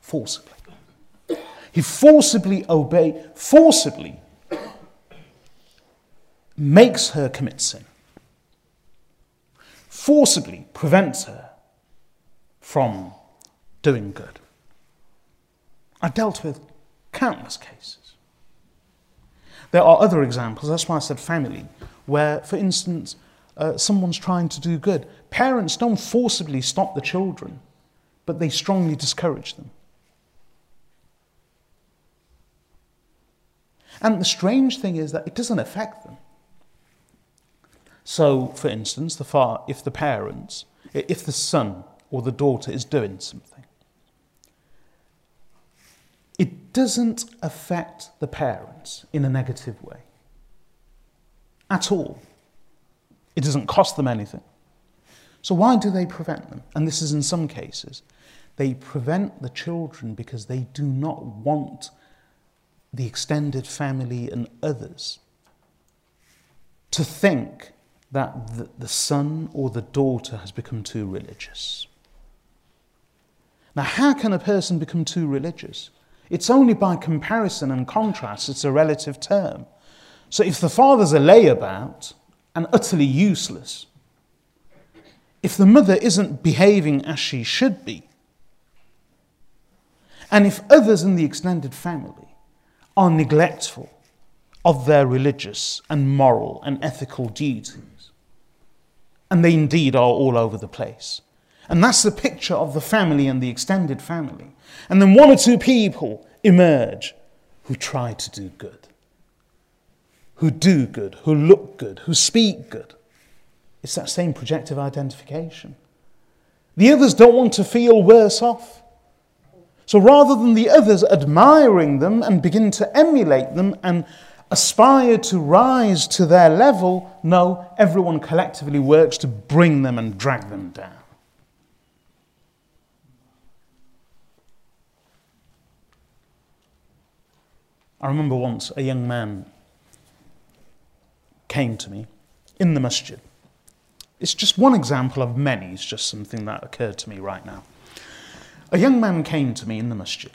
Forcibly. He forcibly obey, forcibly makes her commit sin. Forcibly prevents her from doing good. I dealt with countless cases. There are other examples, that's why I said family, where, for instance, uh, someone's trying to do good. Parents don't forcibly stop the children, but they strongly discourage them. And the strange thing is that it doesn't affect them. So, for instance, the far, if the parents, if the son or the daughter is doing something, it doesn't affect the parents in a negative way at all. It doesn't cost them anything. So, why do they prevent them? And this is in some cases. They prevent the children because they do not want the extended family, and others to think that the, son or the daughter has become too religious. Now, how can a person become too religious? It's only by comparison and contrast, it's a relative term. So, if the father's a layabout and utterly useless, if the mother isn't behaving as she should be, and if others in the extended family are neglectful of their religious and moral and ethical duties. And they indeed are all over the place. And that's the picture of the family and the extended family. And then one or two people emerge who try to do good, who do good, who look good, who speak good. It's that same projective identification. The others don't want to feel worse off. So rather than the others admiring them and begin to emulate them and aspire to rise to their level, no, everyone collectively works to bring them and drag them down. I remember once a young man came to me in the masjid. It's just one example of many, it's just something that occurred to me right now. A young man came to me in the masjid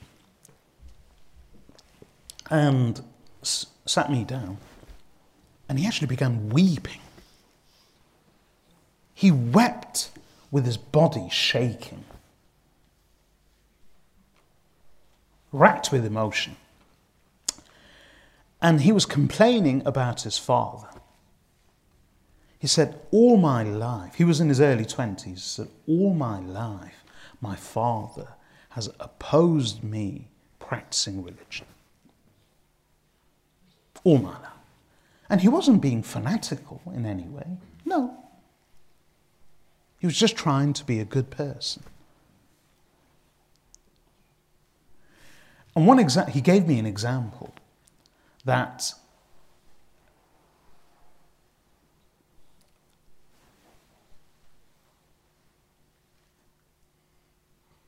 and sat me down, and he actually began weeping. He wept with his body shaking, racked with emotion. And he was complaining about his father. He said, All my life, he was in his early 20s, he said, All my life, my father has opposed me practicing religion. All. And he wasn't being fanatical in any way. No. He was just trying to be a good person. And one exa- he gave me an example that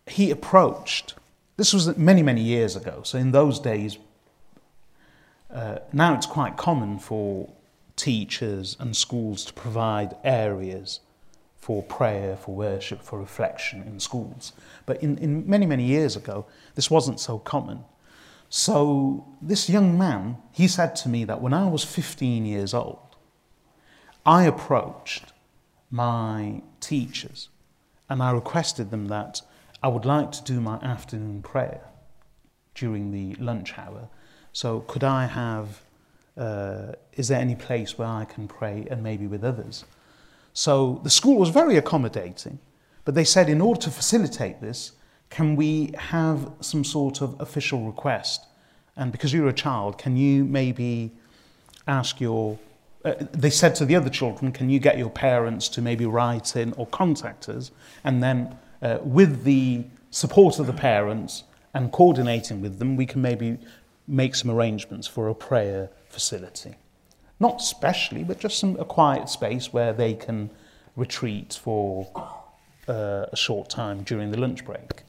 he approached, this was many, many years ago, so in those days, uh, now it's quite common for teachers and schools to provide areas for prayer, for worship, for reflection in schools. But in, in many, many years ago, this wasn't so common. So this young man, he said to me that when I was 15 years old, I approached my teachers and I requested them that I would like to do my afternoon prayer during the lunch hour. So could I have, uh, is there any place where I can pray and maybe with others? So the school was very accommodating, but they said in order to facilitate this, can we have some sort of official request? And because you're a child, can you maybe ask your uh, they said to the other children, Can you get your parents to maybe write in or contact us? And then, uh, with the support of the parents and coordinating with them, we can maybe make some arrangements for a prayer facility. Not specially, but just some, a quiet space where they can retreat for uh, a short time during the lunch break.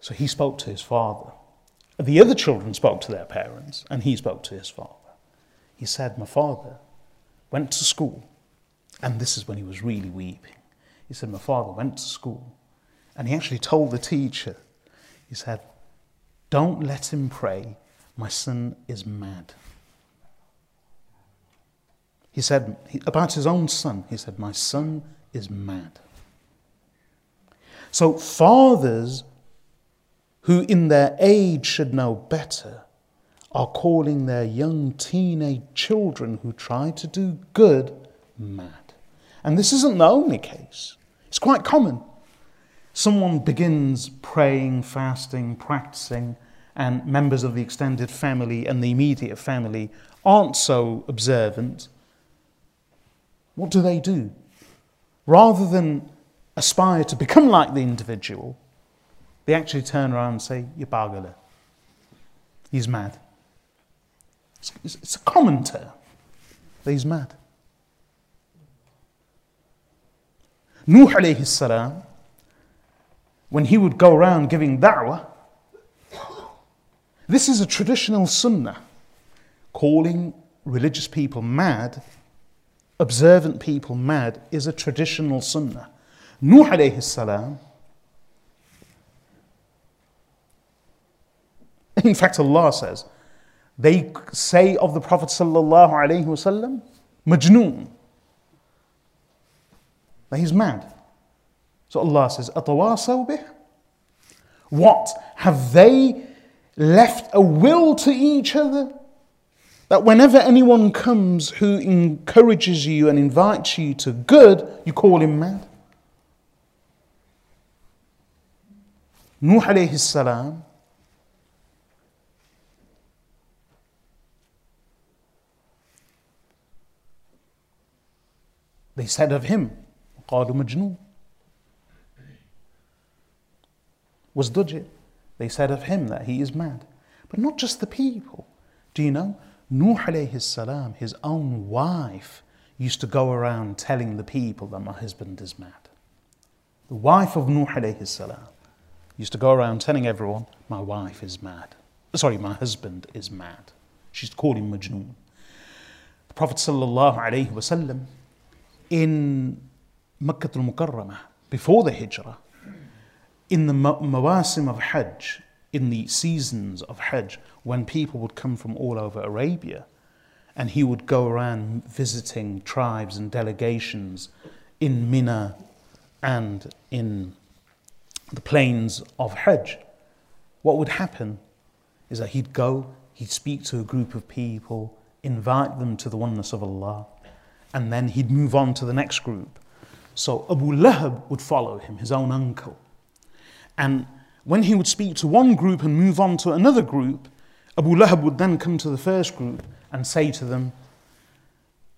So he spoke to his father. The other children spoke to their parents, and he spoke to his father. He said, My father went to school, and this is when he was really weeping. He said, My father went to school, and he actually told the teacher, He said, Don't let him pray. My son is mad. He said, about his own son, he said, My son is mad. So, fathers who in their age should know better, are calling their young teenage children who try to do good mad. And this isn't the only case, it's quite common. Someone begins praying, fasting, practicing, and members of the extended family and the immediate family aren't so observant. What do they do? Rather than aspire to become like the individual, they actually turn around and say, Yabagala. He's mad. It's, it's a common term. He's mad. Nuh alayhi salam, when he would go around giving da'wah, this is a traditional sunnah. Calling religious people mad, observant people mad, is a traditional sunnah. Nuh alayhi salam In fact, Allah says, they say of the Prophet sallallahu alaihi wasallam, majnoon, that he's mad. So Allah says, Atawasaw bih? What? Have they left a will to each other? That whenever anyone comes who encourages you and invites you to good, you call him mad? Nuh alayhi salam They said of him, قالوا مجنون. Wazdujir. They said of him that he is mad. But not just the people. Do you know? Nuh alayhi salam, his own wife, used to go around telling the people that my husband is mad. The wife of Nuh alayhi salam used to go around telling everyone, my wife is mad. Sorry, my husband is mad. She's called him Majnoon. The Prophet sallallahu alayhi wasallam in Makkah al-Mukarramah, before the Hijrah, in the mawasim of Hajj, in the seasons of Hajj, when people would come from all over Arabia, and he would go around visiting tribes and delegations in Mina and in the plains of Hajj, what would happen is that he'd go, he'd speak to a group of people, invite them to the oneness of Allah, and then he'd move on to the next group. So Abu Lahab would follow him, his own uncle. And when he would speak to one group and move on to another group, Abu Lahab would then come to the first group and say to them,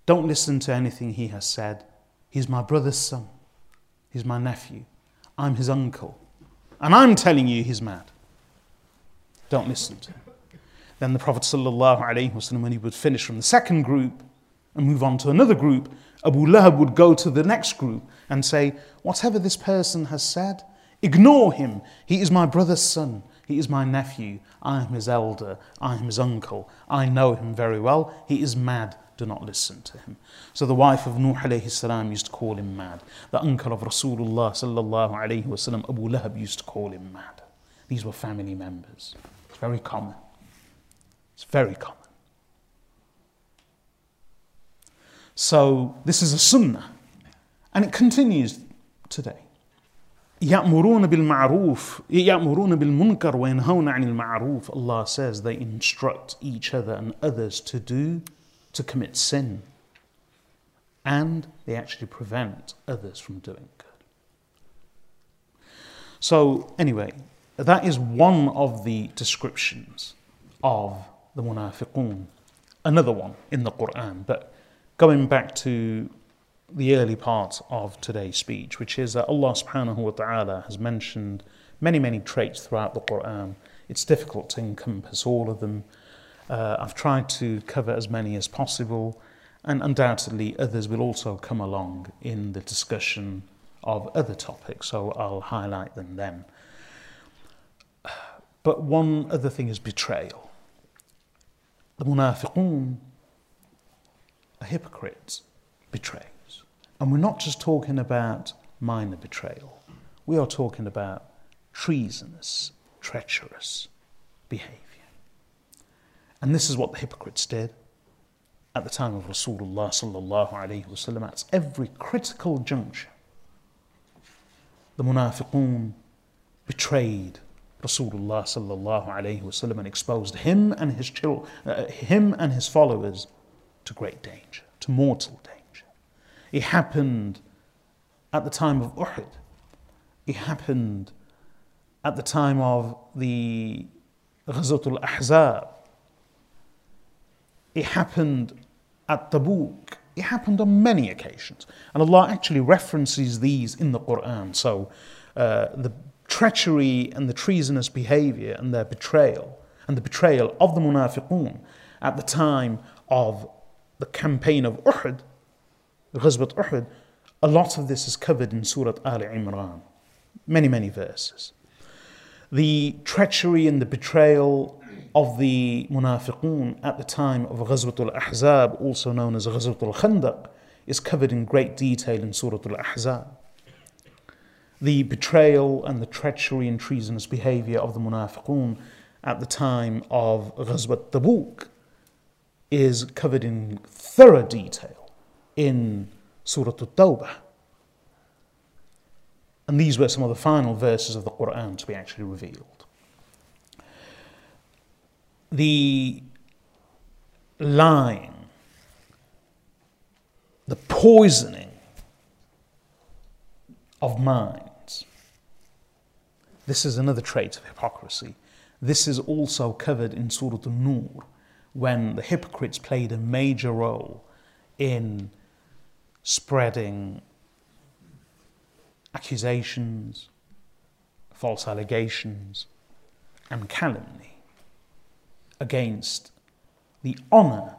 Don't listen to anything he has said. He's my brother's son. He's my nephew. I'm his uncle. And I'm telling you he's mad. Don't listen to him. Then the Prophet, ﷺ, when he would finish from the second group and move on to another group, Abu Lahab would go to the next group and say, Whatever this person has said, ignore him. He is my brother's son. He is my nephew. I am his elder. I am his uncle. I know him very well. He is mad. Do not listen to him. So the wife of Nuh used to call him mad. The uncle of Rasulullah sallallahu wasallam, Abu Lahab, used to call him mad. These were family members. It's very common. It's very common. So this is a sunnah. And it continues today. يأمرون بالمعروف يأمرون بالمنكر وينهون عن المعروف Allah says they instruct each other and others to do to commit sin and they actually prevent others from doing good so anyway that is one of the descriptions of the munafiqun another one in the Quran but going back to the early part of today's speech, which is that Allah subhanahu wa ta'ala has mentioned many, many traits throughout the Quran. It's difficult to encompass all of them. Uh, I've tried to cover as many as possible, and undoubtedly others will also come along in the discussion of other topics, so I'll highlight them then. But one other thing is betrayal. The munafiqun are hypocrites, betray. And we're not just talking about minor betrayal, we are talking about treasonous, treacherous behavior. And this is what the hypocrites did at the time of Rasulullah sallallahu alayhi wasallam. At every critical juncture, the munafiqun betrayed Rasulullah sallallahu alayhi wasallam and exposed him and his children, uh, him and his followers to great danger, to mortal danger. It happened at the time of Uhud. It happened at the time of the Ghazwat al-Ahzab. It happened at Tabuk. It happened on many occasions. And Allah actually references these in the Quran. So uh, the treachery and the treasonous behavior and their betrayal and the betrayal of the munafiqun at the time of the campaign of Uhud Ghazwat Uhud, a lot of this is covered in Surah Al Imran. Many, many verses. The treachery and the betrayal of the munafiqun at the time of Ghazwat al Ahzab, also known as Ghazwat al Khandaq, is covered in great detail in Surah Al Ahzab. The betrayal and the treachery and treasonous behavior of the munafiqun at the time of Ghazwat Tabuk is covered in thorough detail in Surah At-Tawbah. And these were some of the final verses of the Quran to be actually revealed. The lying, the poisoning of minds. This is another trait of hypocrisy. This is also covered in Surah An-Nur when the hypocrites played a major role in spreading accusations, false allegations, and calumny against the honor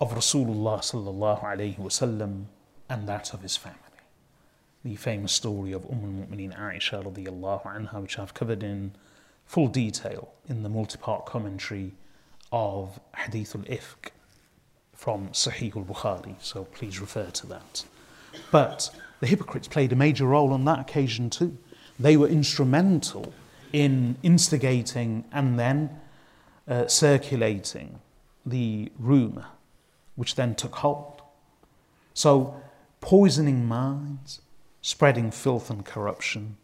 of Rasulullah sallallahu alayhi wasallam and that of his family. The famous story of Umm al-Mu'mineen Aisha radiyallahu anha, which I've covered in full detail in the multi-part commentary of Hadith al-Ifk from Sahih al-Bukhari, so please refer to that. But the hypocrites played a major role on that occasion too. They were instrumental in instigating and then uh, circulating the rumour, which then took hold. So, poisoning minds, spreading filth and corruption,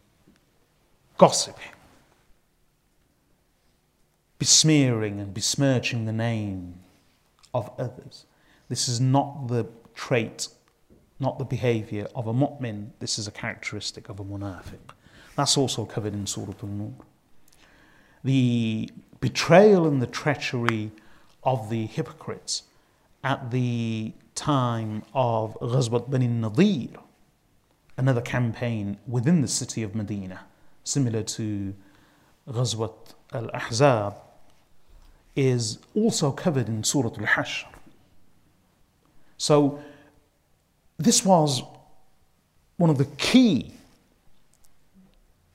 gossiping, besmearing and besmirching the name of others. This is not the trait, not the behavior of a mu'min. This is a characteristic of a munafiq. That's also covered in Surah Al-Nur. The betrayal and the treachery of the hypocrites at the time of Ghazwat Bani Nadir, another campaign within the city of Medina, similar to Ghazwat al-Ahzab, is also covered in Surah Al-Hashr. So this was one of the key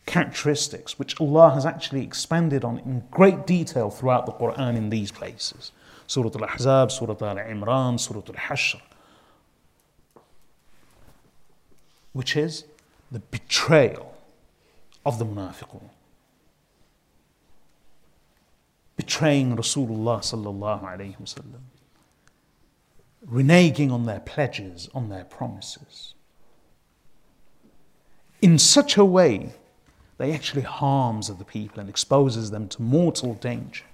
characteristics which Allah has actually expanded on in great detail throughout the Quran in these places. Surah Al-Ahzab, Surah Al-Imran, Surah Al-Hashr. Which is the betrayal of the munafiqun. Betraying Rasulullah sallallahu alayhi wasallam. Reneging on their pledges, on their promises. In such a way that actually harms other people and exposes them to mortal danger.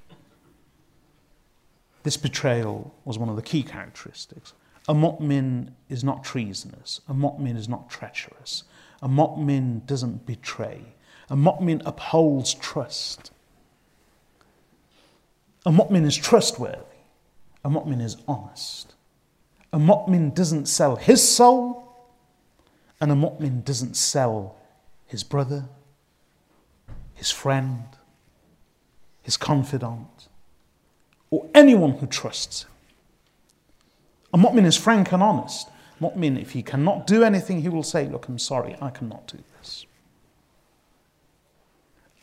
This betrayal was one of the key characteristics. A mu'min is not treasonous. A mu'min is not treacherous. A mu'min doesn't betray. A mu'min upholds trust. A mu'min is trustworthy. A mu'min is honest. A mu'min doesn't sell his soul, and a mu'min doesn't sell his brother, his friend, his confidant, or anyone who trusts him. A mu'min is frank and honest. Mu'min, if he cannot do anything, he will say, Look, I'm sorry, I cannot do this.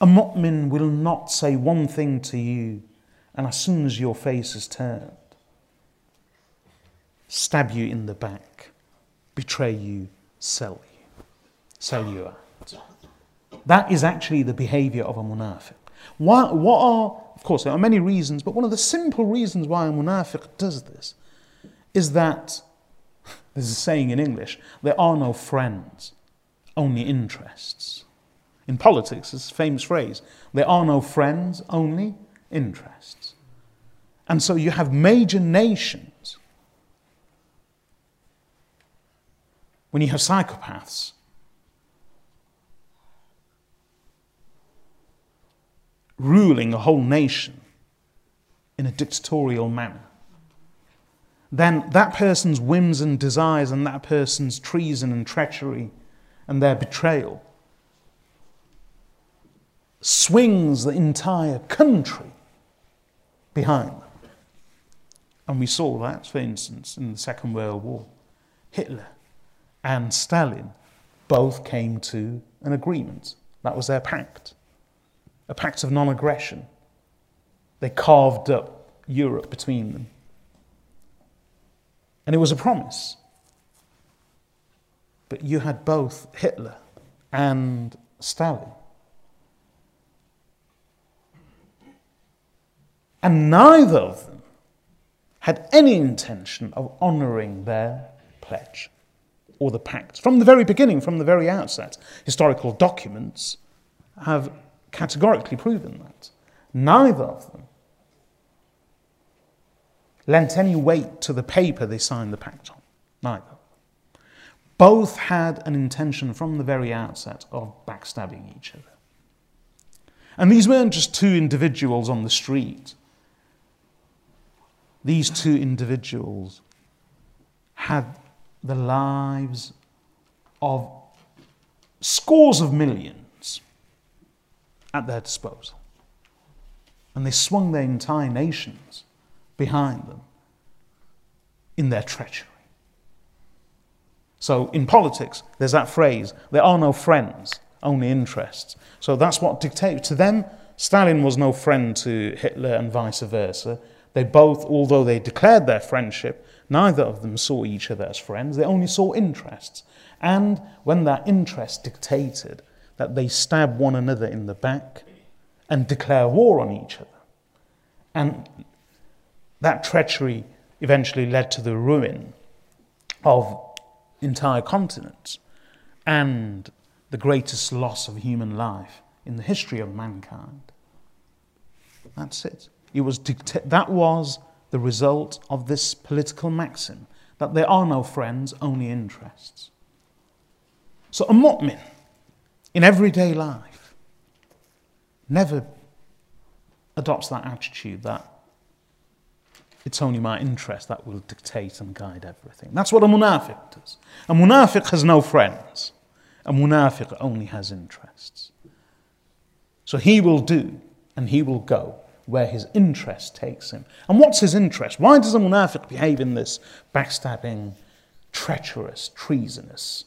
A mu'min will not say one thing to you, and as soon as your face is turned, stab you in the back, betray you, sell you, sell you out. That is actually the behavior of a munafiq. Why, what are, of course, there are many reasons, but one of the simple reasons why a munafiq does this is that, there's a saying in English, there are no friends, only interests. In politics, it's a famous phrase there are no friends, only interests. And so you have major nations. When you have psychopaths ruling a whole nation in a dictatorial manner, then that person's whims and desires and that person's treason and treachery and their betrayal swings the entire country behind. And we saw that, for instance, in the Second World War. Hitler and Stalin both came to an agreement. That was their pact a pact of non aggression. They carved up Europe between them. And it was a promise. But you had both Hitler and Stalin. And neither of them had any intention of honoring their pledge or the pact. From the very beginning, from the very outset, historical documents have categorically proven that. Neither of them lent any weight to the paper they signed the pact on. Neither. Both had an intention from the very outset of backstabbing each other. And these weren't just two individuals on the street. These two individuals had the lives of scores of millions at their disposal. And they swung their entire nations behind them in their treachery. So in politics, there's that phrase there are no friends, only interests. So that's what dictates. To them, Stalin was no friend to Hitler and vice versa. They both, although they declared their friendship, neither of them saw each other as friends. They only saw interests. And when that interest dictated that they stab one another in the back and declare war on each other, and that treachery eventually led to the ruin of entire continents and the greatest loss of human life in the history of mankind. That's it. It was that was the result of this political maxim that there are no friends, only interests. So a mu'min in everyday life never adopts that attitude that it's only my interest that will dictate and guide everything. That's what a munafiq does. A munafiq has no friends. A munafiq only has interests. So he will do and he will go where his interest takes him. And what's his interest? Why does a munafiq behave in this backstabbing, treacherous, treasonous,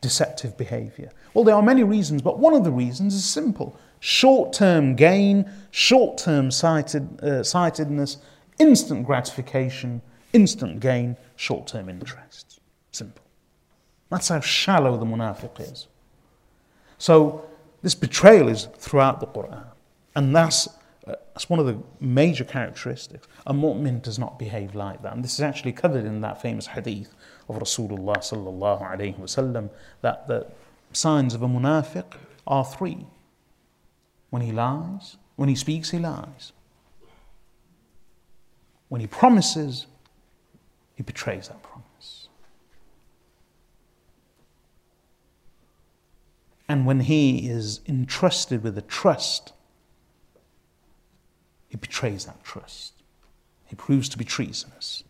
deceptive behavior? Well, there are many reasons, but one of the reasons is simple short term gain, short term sighted, uh, sightedness, instant gratification, instant gain, short term interest. Simple. That's how shallow the munafiq is. So, this betrayal is throughout the Quran. And that's, that's one of the major characteristics. A mu'min does not behave like that. And this is actually covered in that famous hadith of Rasulullah sallallahu alayhi wasallam that the signs of a munafiq are three. When he lies, when he speaks, he lies. When he promises, he betrays that promise. And when he is entrusted with a trust, he betrays that trust. He proves to be treasonous.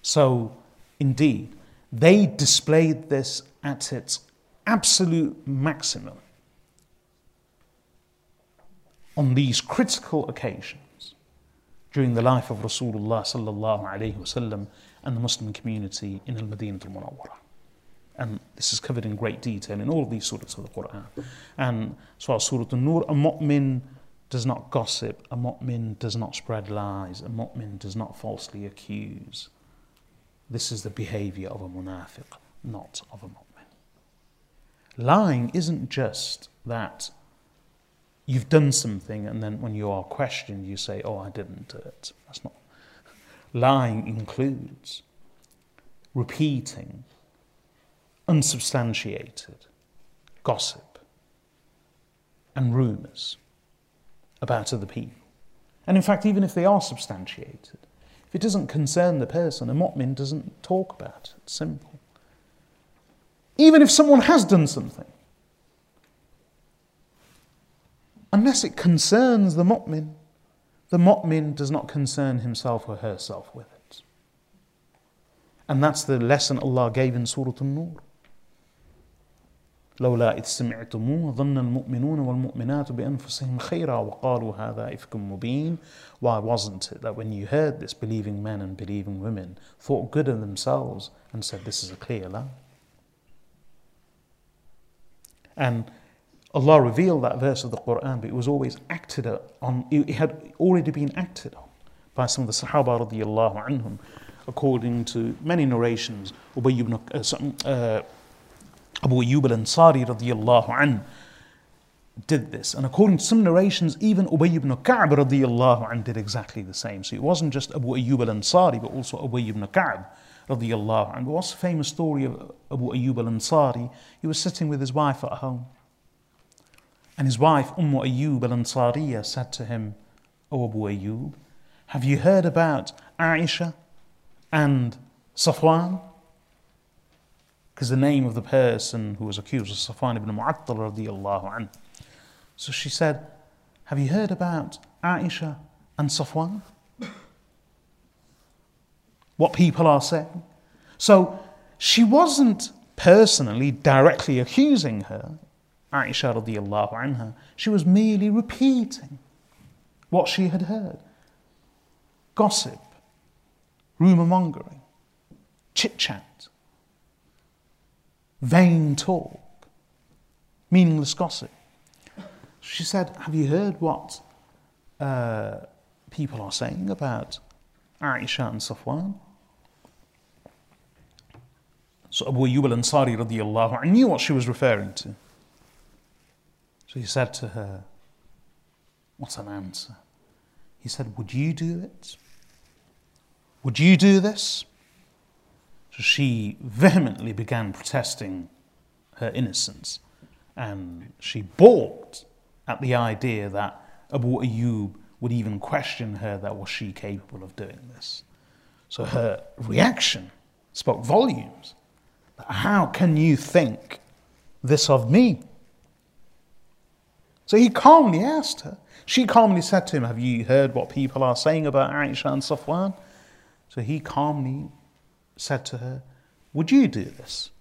So, indeed, they displayed this at its absolute maximum on these critical occasions during the life of Rasulullah sallallahu alaihi wasallam and the Muslim community in Al Madinah al Munawwarah. And this is covered in great detail in all of these surahs of the Quran. And so our Surah An-Nur, a mu'min does not gossip, a mu'min does not spread lies, a mu'min does not falsely accuse. This is the behavior of a munafiq, not of a mu'min. Lying isn't just that you've done something and then when you are questioned you say, oh, I didn't do it. That's not. Lying includes repeating unsubstantiated gossip and rumors about other people and in fact even if they are substantiated if it doesn't concern the person a mu'min doesn't talk about it it's simple even if someone has done something unless it concerns the mu'min, the mu'min does not concern himself or herself with it. And that's the lesson Allah gave in Surah An-Nur. لولا إذ سمعتموه ظن المؤمنون والمؤمنات بأنفسهم خيرا وقالوا هذا إفك مبين Why wasn't it that when you heard this, believing men and believing women thought good of themselves and said this is a clear lie? And Allah revealed that verse of the Quran, but it was always acted on, it had already been acted on by some of the Sahaba radiallahu anhum, according to many narrations. Ubay ibn, uh, uh, Abu Ayyub al-Ansari radiallahu anhu did this. And according to some narrations, even Ubay ibn Ka'b radiallahu anhu did exactly the same. So it wasn't just Abu Ayyub al-Ansari, but also Ubay ibn Ka'b radiallahu anhu. What's the famous story of Abu Ayyub al-Ansari? He was sitting with his wife at home. And his wife, Umm Ayyub al Ansariya, said to him, O Abu Ayyub, have you heard about Aisha and Safwan? Because the name of the person who was accused was Safwan ibn Mu'attal radiallahu anhu. So she said, Have you heard about Aisha and Safwan? What people are saying? So she wasn't personally, directly accusing her, Aisha radiallahu anha, she was merely repeating what she had heard. Gossip, rumour mongering, chit chat, vain talk, meaningless gossip. She said, Have you heard what uh, people are saying about Aisha and Safwan? So Abu Ayyub al-Ansari radiallahu anhu knew what she was referring to. So he said to her, What an answer. He said, Would you do it? Would you do this? So she vehemently began protesting her innocence and she balked at the idea that Abu Ayyub would even question her that was she capable of doing this. So her reaction spoke volumes. How can you think this of me? So he calmly asked her. She calmly said to him, Have you heard what people are saying about Aisha and Safwan? So he calmly said to her, Would you do this?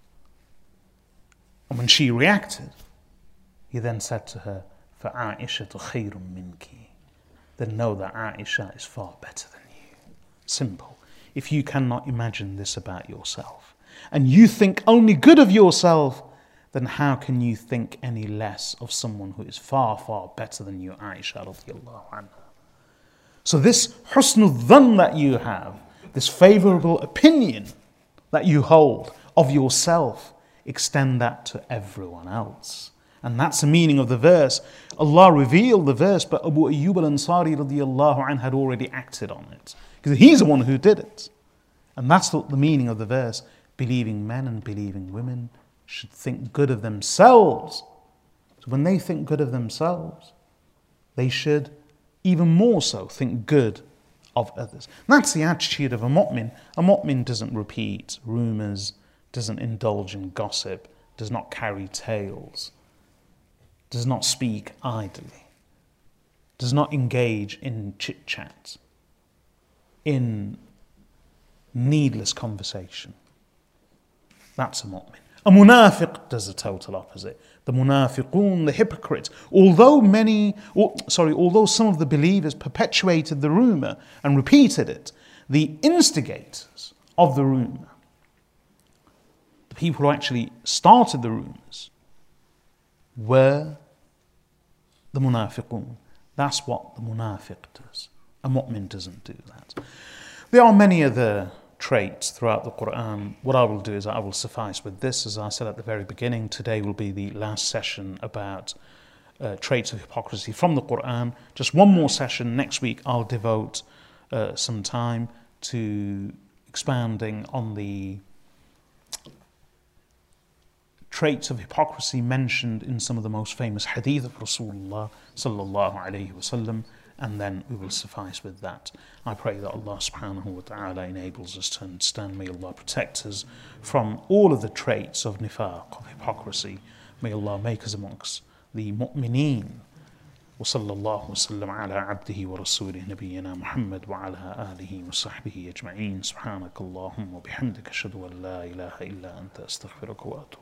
And when she reacted, he then said to her, فَعَائِشَةُ خَيْرٌ مِنْكِ Then know that Aisha is far better than you. Simple. If you cannot imagine this about yourself, and you think only good of yourself, then how can you think any less of someone who is far, far better than you, Aisha radiallahu anha? So this husnul dhan that you have, this favorable opinion that you hold of yourself, extend that to everyone else. And that's the meaning of the verse. Allah revealed the verse, but Abu Ayyub al Ansari anh had already acted on it. Because he's the one who did it. And that's the meaning of the verse. Believing men and believing women should think good of themselves. So when they think good of themselves, they should even more so think good of others. That's the attitude of a mu'min. A mu'min doesn't repeat rumours, doesn't indulge in gossip, does not carry tales does not speak idly, does not engage in chit chat, in needless conversation. That's a mu'min. A munafiq does the total opposite. The munafiqun, the hypocrites, although many, or, sorry, although some of the believers perpetuated the rumor and repeated it, the instigators of the rumor, the people who actually started the rumors, were the munafiqun. That's what the munafiq does. A mu'min doesn't do that. There are many other traits throughout the Quran. What I will do is I will suffice with this. As I said at the very beginning, today will be the last session about uh, traits of hypocrisy from the Quran. Just one more session. Next week, I'll devote uh, some time to expanding on the traits of hypocrisy mentioned in some of the most famous hadith of Rasulullah sallallahu alayhi wasallam, and then we will suffice with that. I pray that Allah subhanahu wa ta'ala enables us to understand. May Allah protect us from all of the traits of nifaq, of hypocrisy. May Allah make us amongst the mu'mineen. وصلى الله وسلم على عبده ورسوله نبينا محمد وعلى آله وصحبه أجمعين سبحانك اللهم وبحمدك أشهد أن لا إله إلا أنت أستغفرك وأتوب